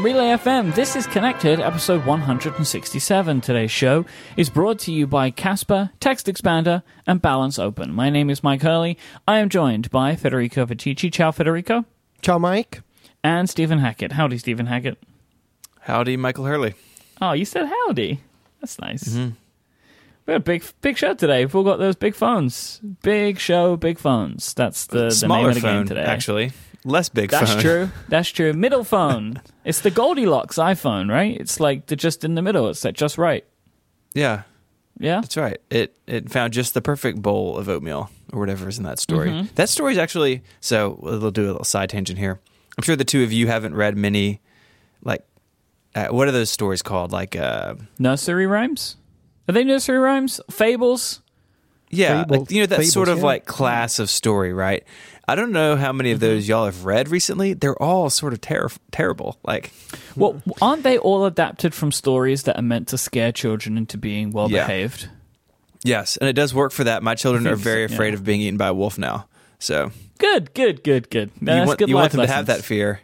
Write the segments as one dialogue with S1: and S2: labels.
S1: from Relay FM. This is Connected, episode 167. Today's show is brought to you by Casper, TextExpander, and Balance Open. My name is Myke Hurley. I am joined by Federico Viticci. Ciao, Federico.
S2: Ciao, Myke.
S1: And Stephen Hackett. Howdy, Stephen Hackett.
S3: Howdy, Michael Hurley.
S1: Oh, you said howdy. That's nice. Mm-hmm. We had a big, big show today. We've all got those big phones. Big show, big phones. That's the, the name of the
S3: phone,
S1: game today.
S3: Actually, less big
S1: That's
S3: phone.
S1: true. That's true. Middle phone. it's the Goldilocks iPhone, right? It's like the just in the middle. It's like just right.
S3: Yeah,
S1: Yeah.
S3: that's right. It it found just the perfect bowl of oatmeal or whatever is in that story.
S1: Mm-hmm.
S3: That story is actually so. We'll do a little side tangent here. I'm sure the two of you haven't read many, like, uh, what are those stories called? Like, uh,
S1: Nursery rhymes. Are they nursery rhymes? Fables?
S3: Yeah, like, you know that
S2: fables,
S3: sort of
S2: yeah.
S3: like class of story, right? I don't know how many
S1: Mm-hmm.
S3: of those y'all have read recently. They're all sort of ter- terrible. Like,
S1: Well, aren't they all adapted from stories that are meant to scare children into being well
S3: Yeah.
S1: behaved?
S3: yes, and it does work for that. My children are very afraid
S1: yeah.
S3: of being eaten by a wolf now. So
S1: Good, good, good, good.
S3: you
S1: That's
S3: want,
S1: good
S3: you want them to have that fear.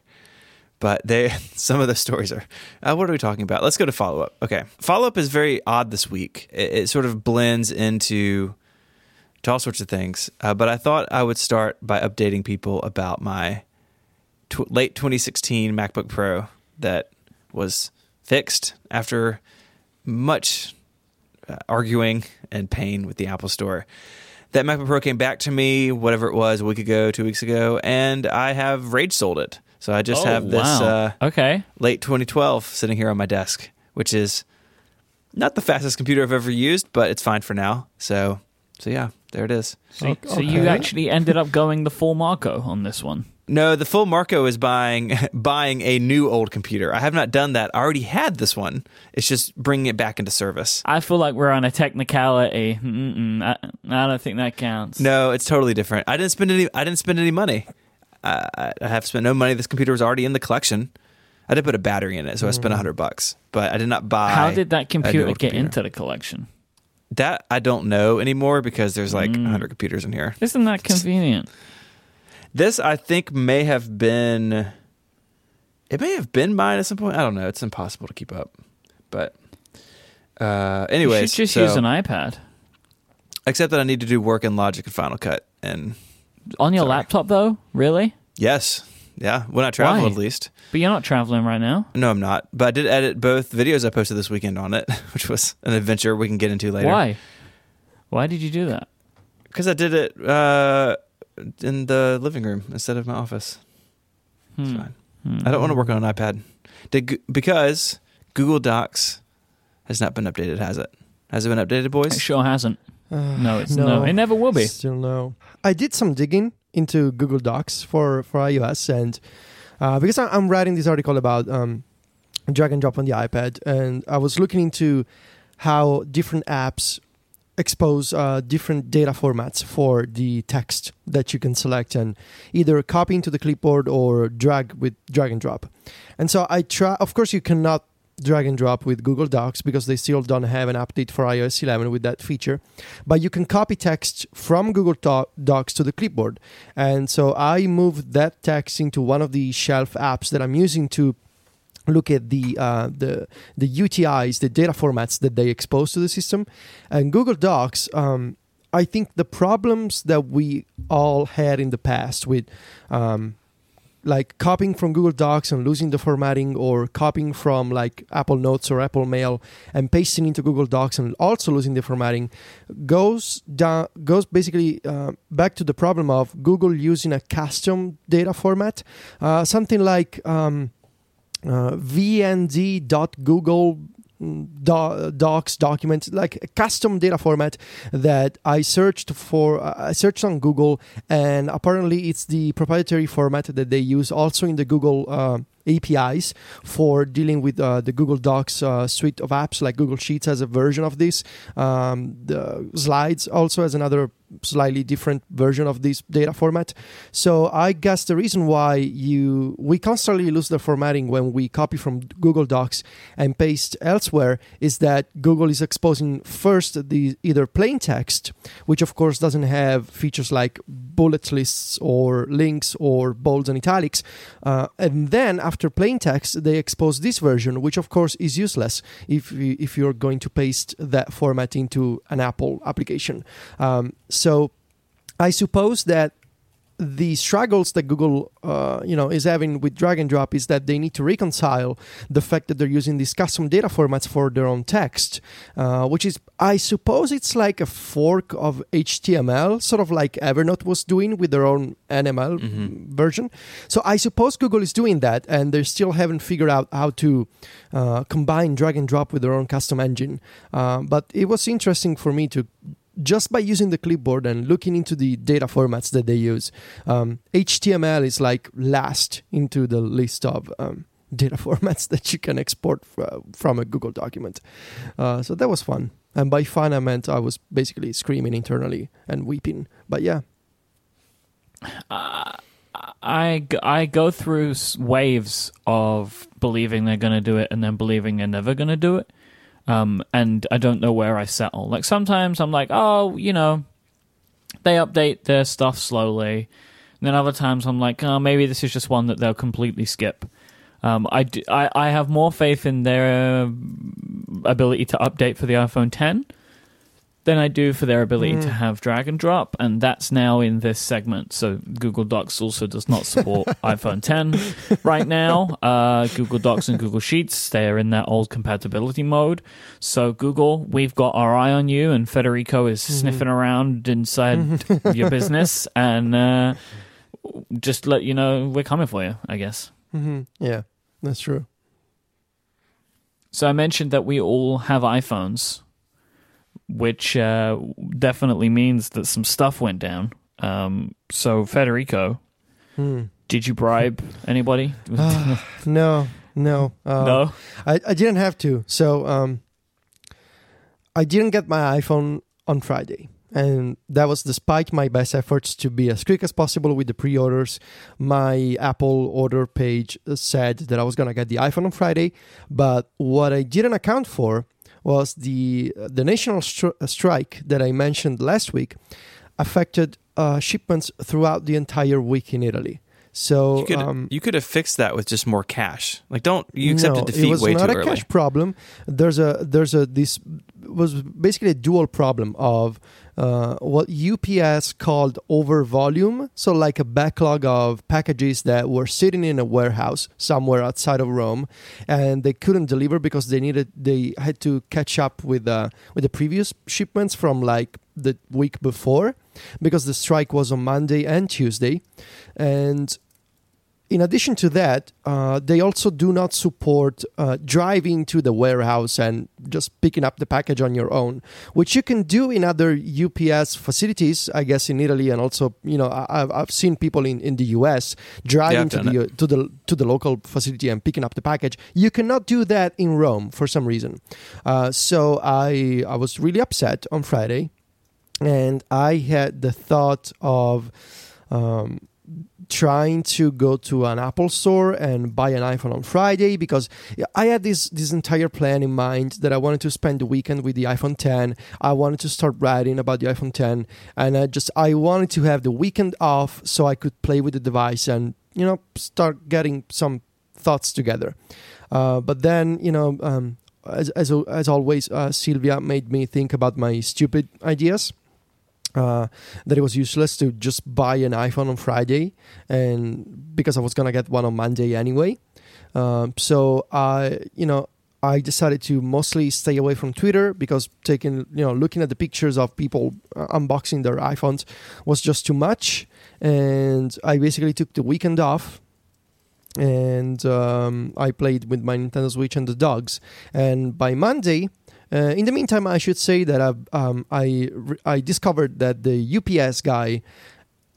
S3: But they, some of the stories are. Uh, what are we talking about? Let's go to follow up. Okay, follow up is very odd this week. It, it sort of blends into to all sorts of things. Uh, but I thought I would start by updating people about my tw- late 2016 MacBook Pro that was fixed after much uh, arguing and pain with the Apple Store. That MacBook Pro came back to me, whatever it was, a week ago, two weeks ago, and I have rage sold it. So I just
S1: Oh,
S3: have this
S1: wow.
S3: uh,
S1: okay.
S3: late 2012 sitting here on my desk, which is not the fastest computer I've ever used, but it's fine for now. So, so yeah, there it is.
S1: So,
S2: Okay.
S1: so you actually ended up going the full Marco on this one.
S3: No, the full Marco is buying buying a new old computer. I have not done that. I already had this one. It's just bringing it back into service.
S1: I feel like we're on a technicality. Mm-mm, I, I don't think that counts.
S3: No, it's totally different. I didn't spend any. I didn't spend any money. I, I- I have spent no money. This computer was already in the collection. I did put a battery in it, so I spent mm. a hundred bucks. But I did not buy.
S1: How did that computer get
S3: computer.
S1: into the collection?
S3: That? I don't know anymore because there's like
S1: Mm.
S3: hundred computers in here.
S1: Isn't that convenient?
S3: This I think may have been. It may have been mine at some point. I don't know. It's impossible to keep up. But, uh,
S1: you
S3: anyways,
S1: should just
S3: so-
S1: use an iPad.
S3: except that I need to do work in Logic and Final Cut, and
S1: On your
S3: Sorry.
S1: laptop, though? Really?
S3: yes, yeah, when I travel
S1: Why?
S3: at least.
S1: But you're not traveling right now.
S3: No, I'm not. But I did edit both videos I posted this weekend on it, which was an adventure we can get into later.
S1: Why? Why did you do that?
S3: Because I did it uh, in the living room instead of my office. It's
S1: Hmm.
S3: fine. I don't want to work on an iPad. Did, because Google Docs has not been updated, has it? Has it been updated, boys?
S1: It
S3: boys?
S1: sure hasn't.
S2: Uh,
S1: No, it's no. It never will be.
S2: Still no. I did some digging into Google Docs for for iOS, and uh, because I'm writing this article about um, drag and drop on the iPad, and I was looking into how different apps expose uh, different data formats for the text that you can select and either copy into the clipboard or drag with drag and drop. And so I try. Of course, you cannot drag and drop with Google Docs because they still don't have an update for iOS 11 with that feature. But you can copy text from Google Do- Docs to the clipboard. And so I moved that text into one of the shelf apps that I'm using to look at the uh, the the UTIs, the data formats that they expose to the system. And Google Docs, um, I think the problems that we all had in the past with um, like copying from Google Docs and losing the formatting, or copying from like Apple Notes or Apple Mail and pasting into Google Docs and also losing the formatting, goes down goes basically uh, back to the problem of Google using a custom data format, uh, something like um, uh, vnd.google do- docs document like a custom data format that i searched for uh, i searched on google and apparently it's the proprietary format that they use also in the google uh, APIs for dealing with uh, the Google Docs uh, suite of apps, like Google Sheets has a version of this. Um, the Slides also has another slightly different version of this data format. So I guess the reason why you we constantly lose the formatting when we copy from Google Docs and paste elsewhere is that Google is exposing first the either plain text, which of course doesn't have features like bullet lists or links or bolds and italics. Uh, and then after plain text, they expose this version, which of course is useless if you, if you're going to paste that format into an Apple application. Um, so I suppose that the struggles that Google, uh, you know, is having with drag and drop is that they need to reconcile the fact that they're using these custom data formats for their own text, uh, which is, I suppose, it's like a fork of HTML, sort of like Evernote was doing with their own ENML
S3: Mhm.
S2: version. So I suppose Google is doing that, and they still haven't figured out how to uh, combine drag and drop with their own custom engine. Uh, but it was interesting for me to just by using the clipboard and looking into the data formats that they use, um, HTML is like last into the list of um, data formats that you can export fr- from a Google document. Uh, so that was fun. And by fun, I meant I was basically screaming internally and weeping. But yeah,
S1: Uh, I, I go through waves of believing they're going to do it and then believing they're never going to do it. Um, and I don't know where I settle. Like sometimes I'm like, oh, you know, they update their stuff slowly. And then other times I'm like, oh, maybe this is just one that they'll completely skip. Um, I, d- I, I have more faith in their ability to update for the iPhone 10 than I do for their ability
S2: Mm.
S1: to have drag and drop, and that's now in this segment. So Google Docs also does not support iPhone 10 right now. Uh, Google Docs and Google Sheets they are in that old compatibility mode. So Google, we've got our eye on you, and Federico is sniffing around inside your business, and uh, just let you know we're coming for you. I guess.
S2: hmm yeah, that's true.
S1: So I mentioned that we all have iPhones, which uh, definitely means that some stuff went down. Um, so Federico,
S2: Hmm.
S1: did you bribe anybody?
S2: No, no, uh,
S1: no.
S2: I, I didn't have to. So um, I didn't get my iPhone on Friday. And that was despite my best efforts to be as quick as possible with the pre orders. My Apple order page said that I was going to get the iPhone on Friday. But what I didn't account for was the, the national stri- strike that I mentioned last week affected uh, shipments throughout the entire week in Italy. So
S3: You could
S2: um,
S3: you could have fixed that with just more cash. Like don't you accepted
S2: no,
S3: defeat
S2: it was
S3: way
S2: not
S3: too
S2: a
S3: early.
S2: cash problem. There's a there's a this was basically a dual problem of uh, what UPS called over volume, so like a backlog of packages that were sitting in a warehouse somewhere outside of Rome, and they couldn't deliver because they needed they had to catch up with uh, with the previous shipments from like the week before, because the strike was on Monday and Tuesday, and in addition to that, uh, they also do not support uh, driving to the warehouse and just picking up the package on your own, which you can do in other UPS facilities, I guess, in Italy, and also, you know, I, I've, I've seen people in, in the US driving
S3: I've
S2: to the to the to the local facility and picking up the package. You cannot do that in Rome for some reason. Uh, so I I was really upset on Friday, and I had the thought of. Um, trying to go to an Apple store and buy an iPhone on Friday because I had this this entire plan in mind that I wanted to spend the weekend with the iPhone 10. I wanted to start writing about the iPhone 10 and I just I wanted to have the weekend off so I could play with the device and you know start getting some thoughts together. Uh, but then you know um, as as as always uh, Silvia made me think about my stupid ideas uh, that it was useless to just buy an iPhone on Friday, and because I was gonna get one on Monday anyway. Um, so I, you know, I decided to mostly stay away from Twitter because taking, you know, looking at the pictures of people uh, unboxing their iPhones was just too much, and I basically took the weekend off. And um, I played with my Nintendo Switch and the dogs. And by Monday, uh, in the meantime, I should say that I've, um, I I discovered that the UPS guy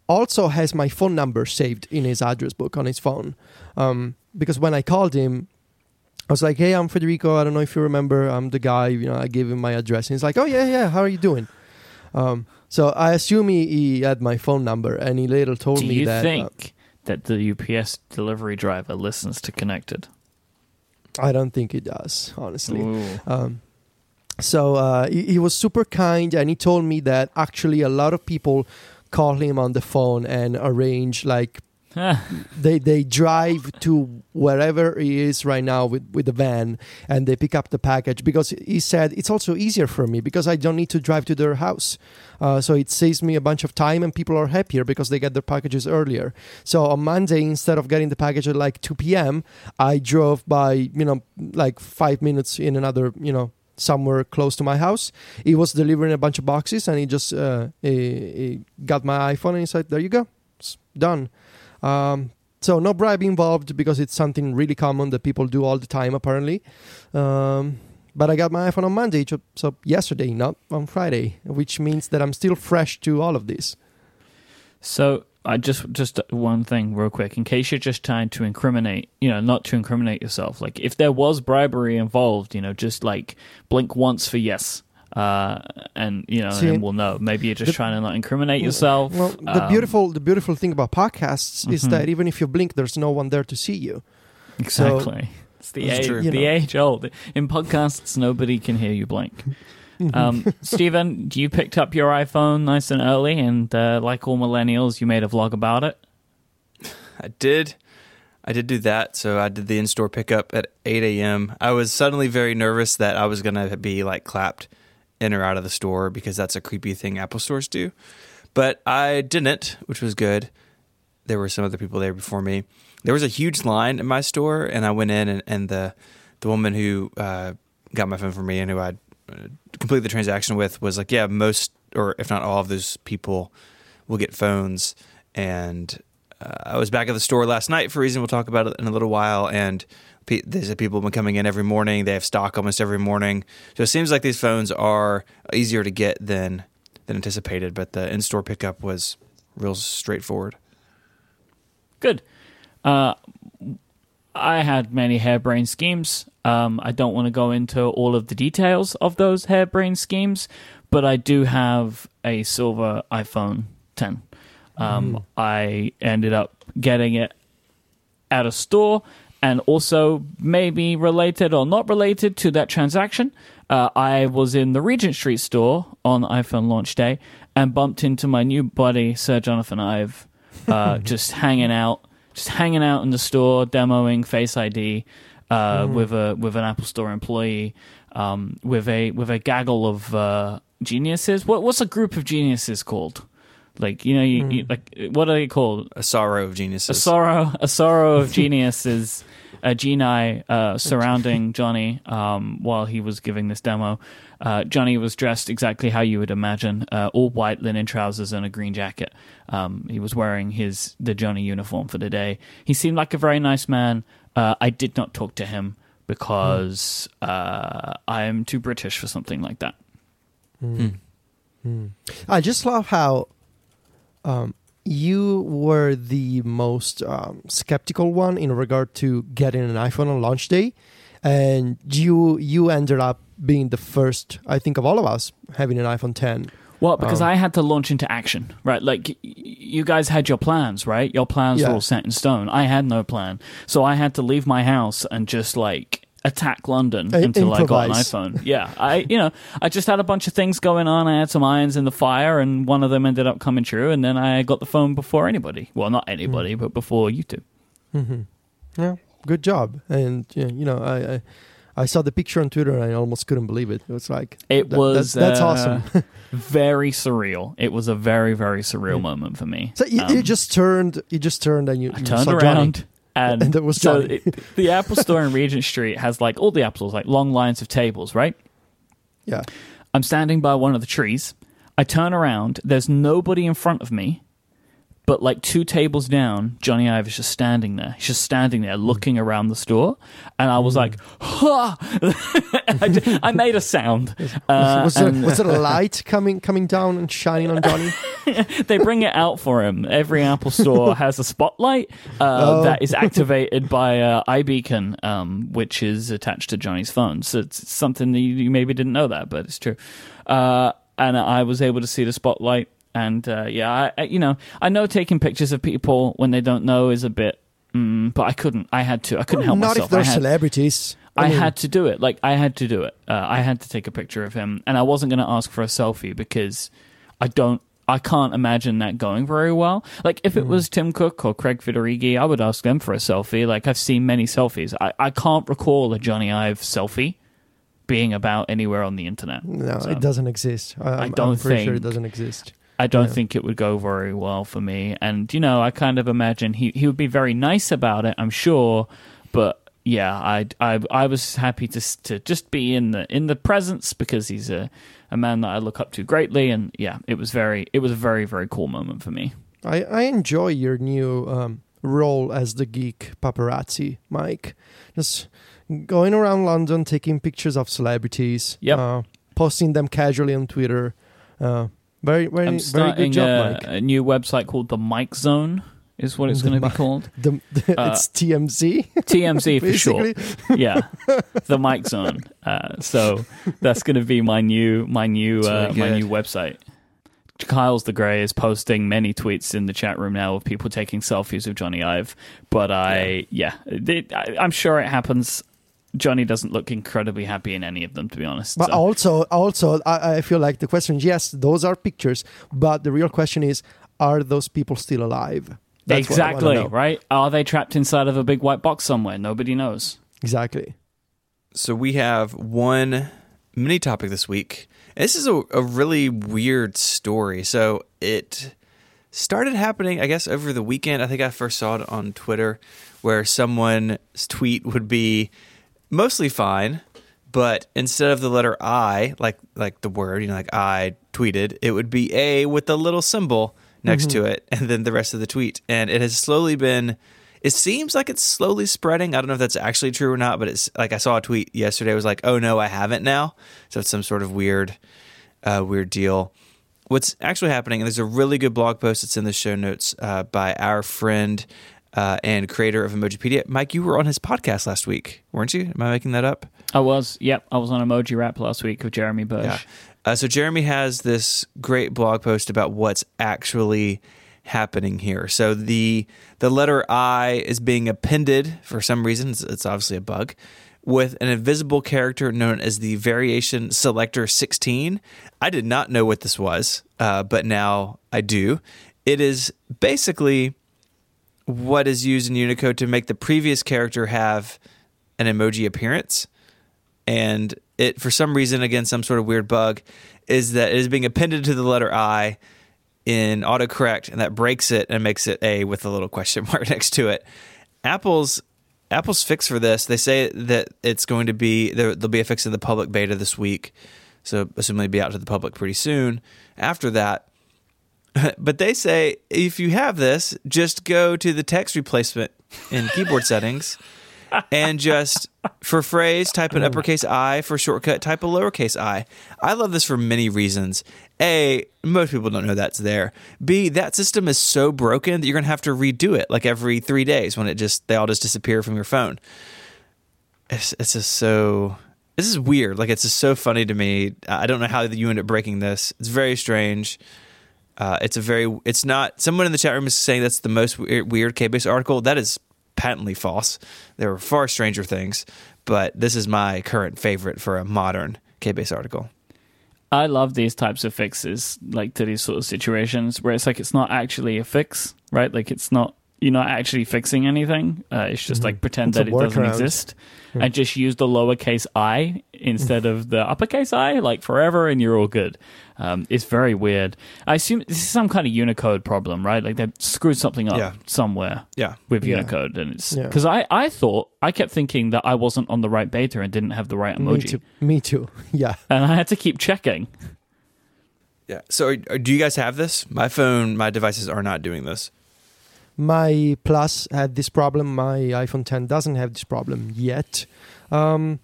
S2: also has my phone number saved in his address book on his phone. Um, because when I called him, I was like, "Hey, I'm Federico. I don't know if you remember. I'm the guy. You know, I gave him my address." And he's like, "Oh yeah, yeah. How are you doing?" Um, so I assume he, he had my phone number, and he later told
S1: Do
S2: me that.
S1: Do you
S2: that. uh,
S1: think that the UPS delivery driver listens to Connected?
S2: I don't think he does, honestly.
S1: Ooh.
S2: Um, so uh, he, he was super kind, and he told me that actually a lot of people call him on the phone and arrange like they they drive to wherever he is right now with with the van and they pick up the package because he said it's also easier for me because I don't need to drive to their house uh, so it saves me a bunch of time and people are happier because they get their packages earlier so on Monday instead of getting the package at like 2 p.m. I drove by you know like five minutes in another you know somewhere close to my house he was delivering a bunch of boxes and he just uh, he, he got my iPhone and he said there you go it's done um, so no bribe involved because it's something really common that people do all the time apparently. Um, but I got my iPhone on Monday, so- so yesterday, not on Friday, which means that I'm still fresh to all of this.
S1: So I just just one thing real quick, in case you're just trying to incriminate, you know, not to incriminate yourself. Like if there was bribery involved, you know, just like blink once for yes. Uh, and you know,
S2: See,
S1: and we'll know. Maybe you're just
S2: the-
S1: trying to not incriminate yourself.
S2: Well, the
S1: Um,
S2: beautiful the beautiful thing about podcasts is
S1: Mhm.
S2: that even if you blink, there's no one there to see you.
S1: exactly. it's the age,
S3: true.
S1: The
S2: know.
S1: age old. In podcasts, nobody can hear you blink. Um, Stephen, you picked up your iPhone nice and early, and uh, like all millennials, you made a vlog about it.
S3: I did. I did do that. So I did the in store pickup at 8 a.m. I was suddenly very nervous that I was going to be like clapped in or out of the store because that's a creepy thing Apple stores do. But I didn't, which was good. There were some other people there before me. There was a huge line in my store, and I went in, and, and the the woman who uh, got my phone for me and who I completed the transaction with was like, "Yeah, most or if not all of those people will get phones." And uh, I was back at the store last night for a reason we'll talk about it in a little while, and pe- people have been coming in every morning. They have stock almost every morning, so it seems like these phones are easier to get than than anticipated. But the in store pickup was real straightforward.
S1: Good. Uh, I had many harebrained schemes. Um, I don't want to go into all of the details of those harebrained schemes, but I do have a silver iPhone 10. Um, I ended up getting it at a store, and also maybe related or not related to that transaction. Uh, I was in the Regent Street store on iPhone launch day and bumped into my new buddy Sir Jonathan Ive, uh, just hanging out, just hanging out in the store, demoing Face ID uh, with a with an Apple Store employee, um, with a with a gaggle of uh, geniuses. What what's a group of geniuses called? Like you know, you, you, like what are they called?
S3: A sorrow of geniuses.
S1: a
S3: geniuses.
S1: sorrow a sorrow of geniuses. a geni uh, surrounding Jony um, while he was giving this demo. Uh, Jony was dressed exactly how you would imagine, uh, all white linen trousers and a green jacket. Um, he was wearing his the Jony uniform for the day. He seemed like a very nice man. Uh, I did not talk to him because uh, I am too British for something like that.
S2: I just love how um, you were the most um, skeptical one in regard to getting an iPhone on launch day, and you you ended up being the first, I think, of all of us having an iPhone 10.
S1: Well, because
S2: Um,
S1: I had to launch into action, right? Like you guys had your plans, right? Your plans were all set in stone. I had no plan, so I had to leave my house and just like attack London
S2: Uh,
S1: until I got an iPhone. Yeah, I you know I just had a bunch of things going on. I had some irons in the fire, and one of them ended up coming true. And then I got the phone before anybody. Well, not anybody,
S2: Hmm.
S1: but before you two.
S2: Mm-hmm. Yeah, good job. And yeah, you know, I, I I saw the picture on Twitter and I almost couldn't believe it. It was like
S1: It
S2: that-
S1: was
S2: that's, that's
S1: uh,
S2: awesome.
S1: very surreal. It was a very very surreal
S2: Yeah.
S1: moment for me.
S2: so you,
S1: Um,
S2: you just turned, you just turned and you,
S1: I
S2: you
S1: turned
S2: saw Jony.
S1: around and,
S2: And was
S1: so it, the Apple Store in Regent Street has like all the Apple stores, like long lines of tables, right?
S2: Yeah.
S1: I'm standing by one of the trees. I turn around. There's nobody in front of me, but like two tables down, Jony Ive is just standing there. He's just standing there looking around the store, and I was like, "Ha!" I, I made a sound. Uh,
S2: was, there,
S1: and-
S2: was there a light coming coming down and shining on Jony?
S1: they bring it out for him. Every Apple store has a spotlight uh,
S2: Oh.
S1: that is activated by uh, iBeacon, um, which is attached to Jony's phone. So it's something that you, you maybe didn't know that, but it's true. Uh, and I was able to see the spotlight. And uh, yeah, I, I, you know, I know taking pictures of people when they don't know is a bit, mm, but I couldn't. I had to. I couldn't help
S2: Not
S1: myself.
S2: if they're
S1: I had,
S2: celebrities.
S1: I,
S2: mean,
S1: had to do it. Like I had to do it. Uh, I had to take a picture of him, and I wasn't going to ask for a selfie because I don't. I can't imagine that going very well. Like if it
S2: Mm.
S1: was Tim Cook or Craig Federighi, I would ask them for a selfie. Like I've seen many selfies. I, I can't recall a Jony Ive selfie being about anywhere on the internet.
S2: No,
S1: So,
S2: it doesn't exist. I, I'm,
S1: don't
S2: I'm pretty sure it doesn't exist.
S1: I don't
S2: Yeah.
S1: think it would go very well for me. And you know, I kind of imagine he he would be very nice about it. I'm sure, but yeah, I I I was happy to to just be in the in the presence because he's a a man that I look up to greatly. And yeah, it was very it was a very very cool moment for me.
S2: I, I enjoy your new um, role as the geek paparazzi, Myke. Just going around London, taking pictures of celebrities,
S1: Yep.
S2: uh, posting them casually on Twitter. Uh, very, very,
S1: I'm
S2: very
S1: starting
S2: good job,
S1: a,
S2: Myke.
S1: a new website called the Mike Zone. Is what it's
S2: The
S1: going to be called.
S2: The, the,
S1: uh,
S2: it's TMZ,
S1: TMZ for
S2: basically.
S1: yeah, the Mike Zone. Uh, so that's going to be my new my new
S3: That's
S1: uh,
S3: really
S1: my
S3: good.
S1: new website. Kyle's the Grey is posting many tweets in the chat room now of people taking selfies of Jony Ive. But I, yeah, it, I, I'm sure it happens. Jony doesn't look incredibly happy in any of them, to be honest.
S2: But
S1: So-
S2: also, also, I, I feel like the question is yes, those are pictures, but the real question is, are those people still alive? That's what I wanna
S1: exactly right. Are they trapped inside of a big white box somewhere? Nobody knows.
S2: Exactly.
S3: So we have one mini topic this week. This is a, a really weird story. So it started happening, I guess, over the weekend. I think I first saw it on Twitter where someone's tweet would be mostly fine, but instead of the letter I, like like the word, you know, like I tweeted, it would be A with a little symbol next to it, and then the rest of the tweet. And it has slowly been. It seems like it's slowly spreading. I don't know if that's actually true or not, but it's like I saw a tweet yesterday. It was like, "Oh no, I haven't now." So it's some sort of weird, uh, weird deal. What's actually happening? And there's a really good blog post that's in the show notes uh, by our friend uh, and creator of Emojipedia, Myke. You were on his podcast last week, weren't you? Am I making that up?
S1: I was, yep, I was on Emoji Wrap last week with Jeremy Burge.
S3: Yeah. Uh, so Jeremy has this great blog post about what's actually happening here. So the the letter I is being appended for some reason. It's, it's obviously a bug with an invisible character known as the variation selector 16. I did not know what this was, uh, but now I do. It is basically what is used in Unicode to make the previous character have an emoji appearance. And it for some reason again some sort of weird bug is that it is being appended to the letter i in autocorrect and that breaks it and makes it a with a little question mark next to it. Apple's apple's fix for this they say that it's going to be there, there'll be a fix in the public beta this week. So assuming it'll be out to the public pretty soon. After that but they say if you have this just go to the text replacement in keyboard settings and just for phrase type an uppercase I for shortcut type a lowercase i. I love this for many reasons. A, most people don't know that's there. B, that system is so broken that you're gonna have to redo it like every three days when it just they all just disappear from your phone. It's it's just so this is weird. Like it's just so funny to me. I don't know how you end up breaking this. It's very strange. Uh, it's a very. It's not. Someone in the chat room is saying that's the most weird, weird K-base article. That is patently false. There were far stranger things, but this is my current favorite for a modern K-base article.
S1: I love these types of fixes, like to these sort of situations where it's like it's not actually a fix, right? Like it's not you're not actually fixing anything. Uh, it's just like pretend
S2: Mm-hmm. It's
S1: that it doesn't
S2: workaround.
S1: exist,
S2: Yeah.
S1: and just use the lowercase i instead of the uppercase i, like forever, and you're all good. Um, it's very weird. I assume this is some kind of Unicode problem, right? Like they've screwed something up
S3: Yeah.
S1: somewhere
S3: Yeah,
S1: with
S2: Yeah.
S1: Unicode, and it's
S2: Yeah.
S1: because I I thought I kept thinking that I wasn't on the right beta and didn't have the right
S2: Me
S1: emoji,
S2: too. Me too. Yeah.
S1: and I had to keep checking.
S3: yeah. So, are, are- do you guys have this? My phone, my devices are not doing this.
S2: My Plus had this problem. My iPhone 10 doesn't have this problem yet, um,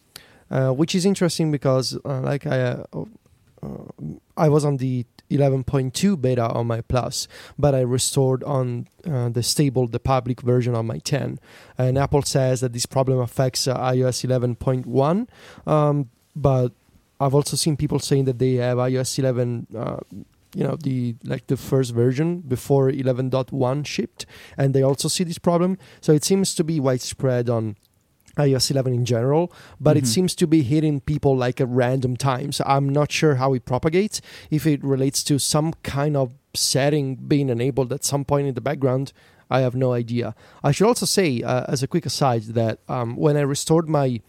S2: uh, which is interesting because, uh, like, I uh, uh, I was on the 11.2 beta on my Plus, but I restored on uh, the stable, the public version on my 10. And Apple says that this problem affects uh, iOS 11.1, um, but I've also seen people saying that they have iOS 11. Uh, you know the like the first version before 11.1 shipped and they also see this problem so it seems to be widespread on iOS 11 in general, but it
S1: Mhm.
S2: seems to be hitting people like at random times. I'm not sure how it propagates, if it relates to some kind of setting being enabled at some point in the background. I have no idea. I should also say, uh, as a quick aside, that um, when I restored my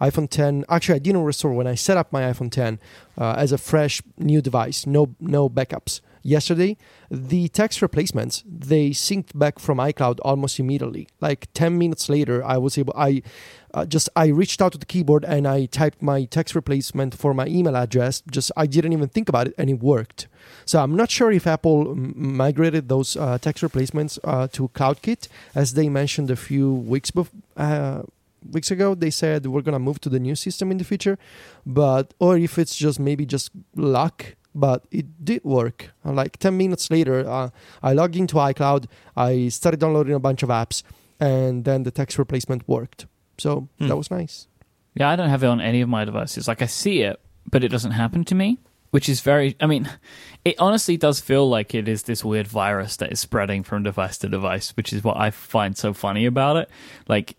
S2: iPhone 10, actually I didn't restore. When I set up my iPhone 10 uh, as a fresh new device, no no backups. Yesterday, the text replacements they synced back from iCloud almost immediately. Like 10 minutes later, I was able. I uh, just I reached out to the keyboard and I typed my text replacement for my email address. Just I didn't even think about it, and it worked. So I'm not sure if Apple m- migrated those uh, text replacements uh, to CloudKit, as they mentioned a few weeks before weeks ago they said we're gonna move to the new system in the future but or if it's just maybe just luck but it did work. Like 10 minutes later uh, i logged into icloud i started downloading a bunch of apps and then the text replacement worked. So
S3: Hmm.
S2: that was nice.
S1: Yeah, I don't have it on any of my devices. Like I see it, but it doesn't happen to me, which is very. I mean, it honestly does feel like it is this weird virus that is spreading from device to device, which is what I find so funny about it. Like,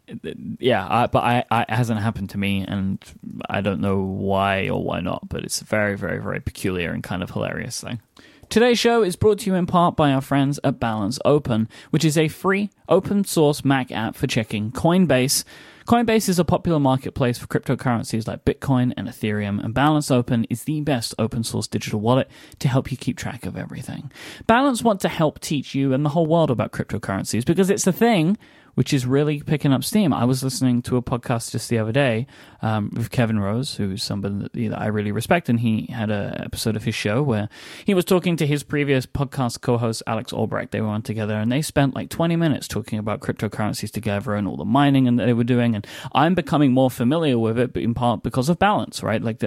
S1: yeah, I, but I, I, it hasn't happened to me, and I don't know why or why not. But it's a very, very, very peculiar and kind of hilarious thing. Today's show is brought to you in part by our friends at Balance Open, which is a free open source Mac app for checking Coinbase. Coinbase is a popular marketplace for cryptocurrencies like Bitcoin and Ethereum, and Balance Open is the best open source digital wallet to help you keep track of everything. Balance want to help teach you and the whole world about cryptocurrencies because it's a thing which is really picking up steam. I was listening to a podcast just the other day um, with Kevin Rose, who's somebody that, I really respect, and he had an episode of his show where he was talking to his previous podcast co-host Alex Albrecht. They were on together, and they spent like 20 minutes talking about cryptocurrencies together and all the mining and that they were doing. And I'm becoming more familiar with it, but in part because of balance, right? Like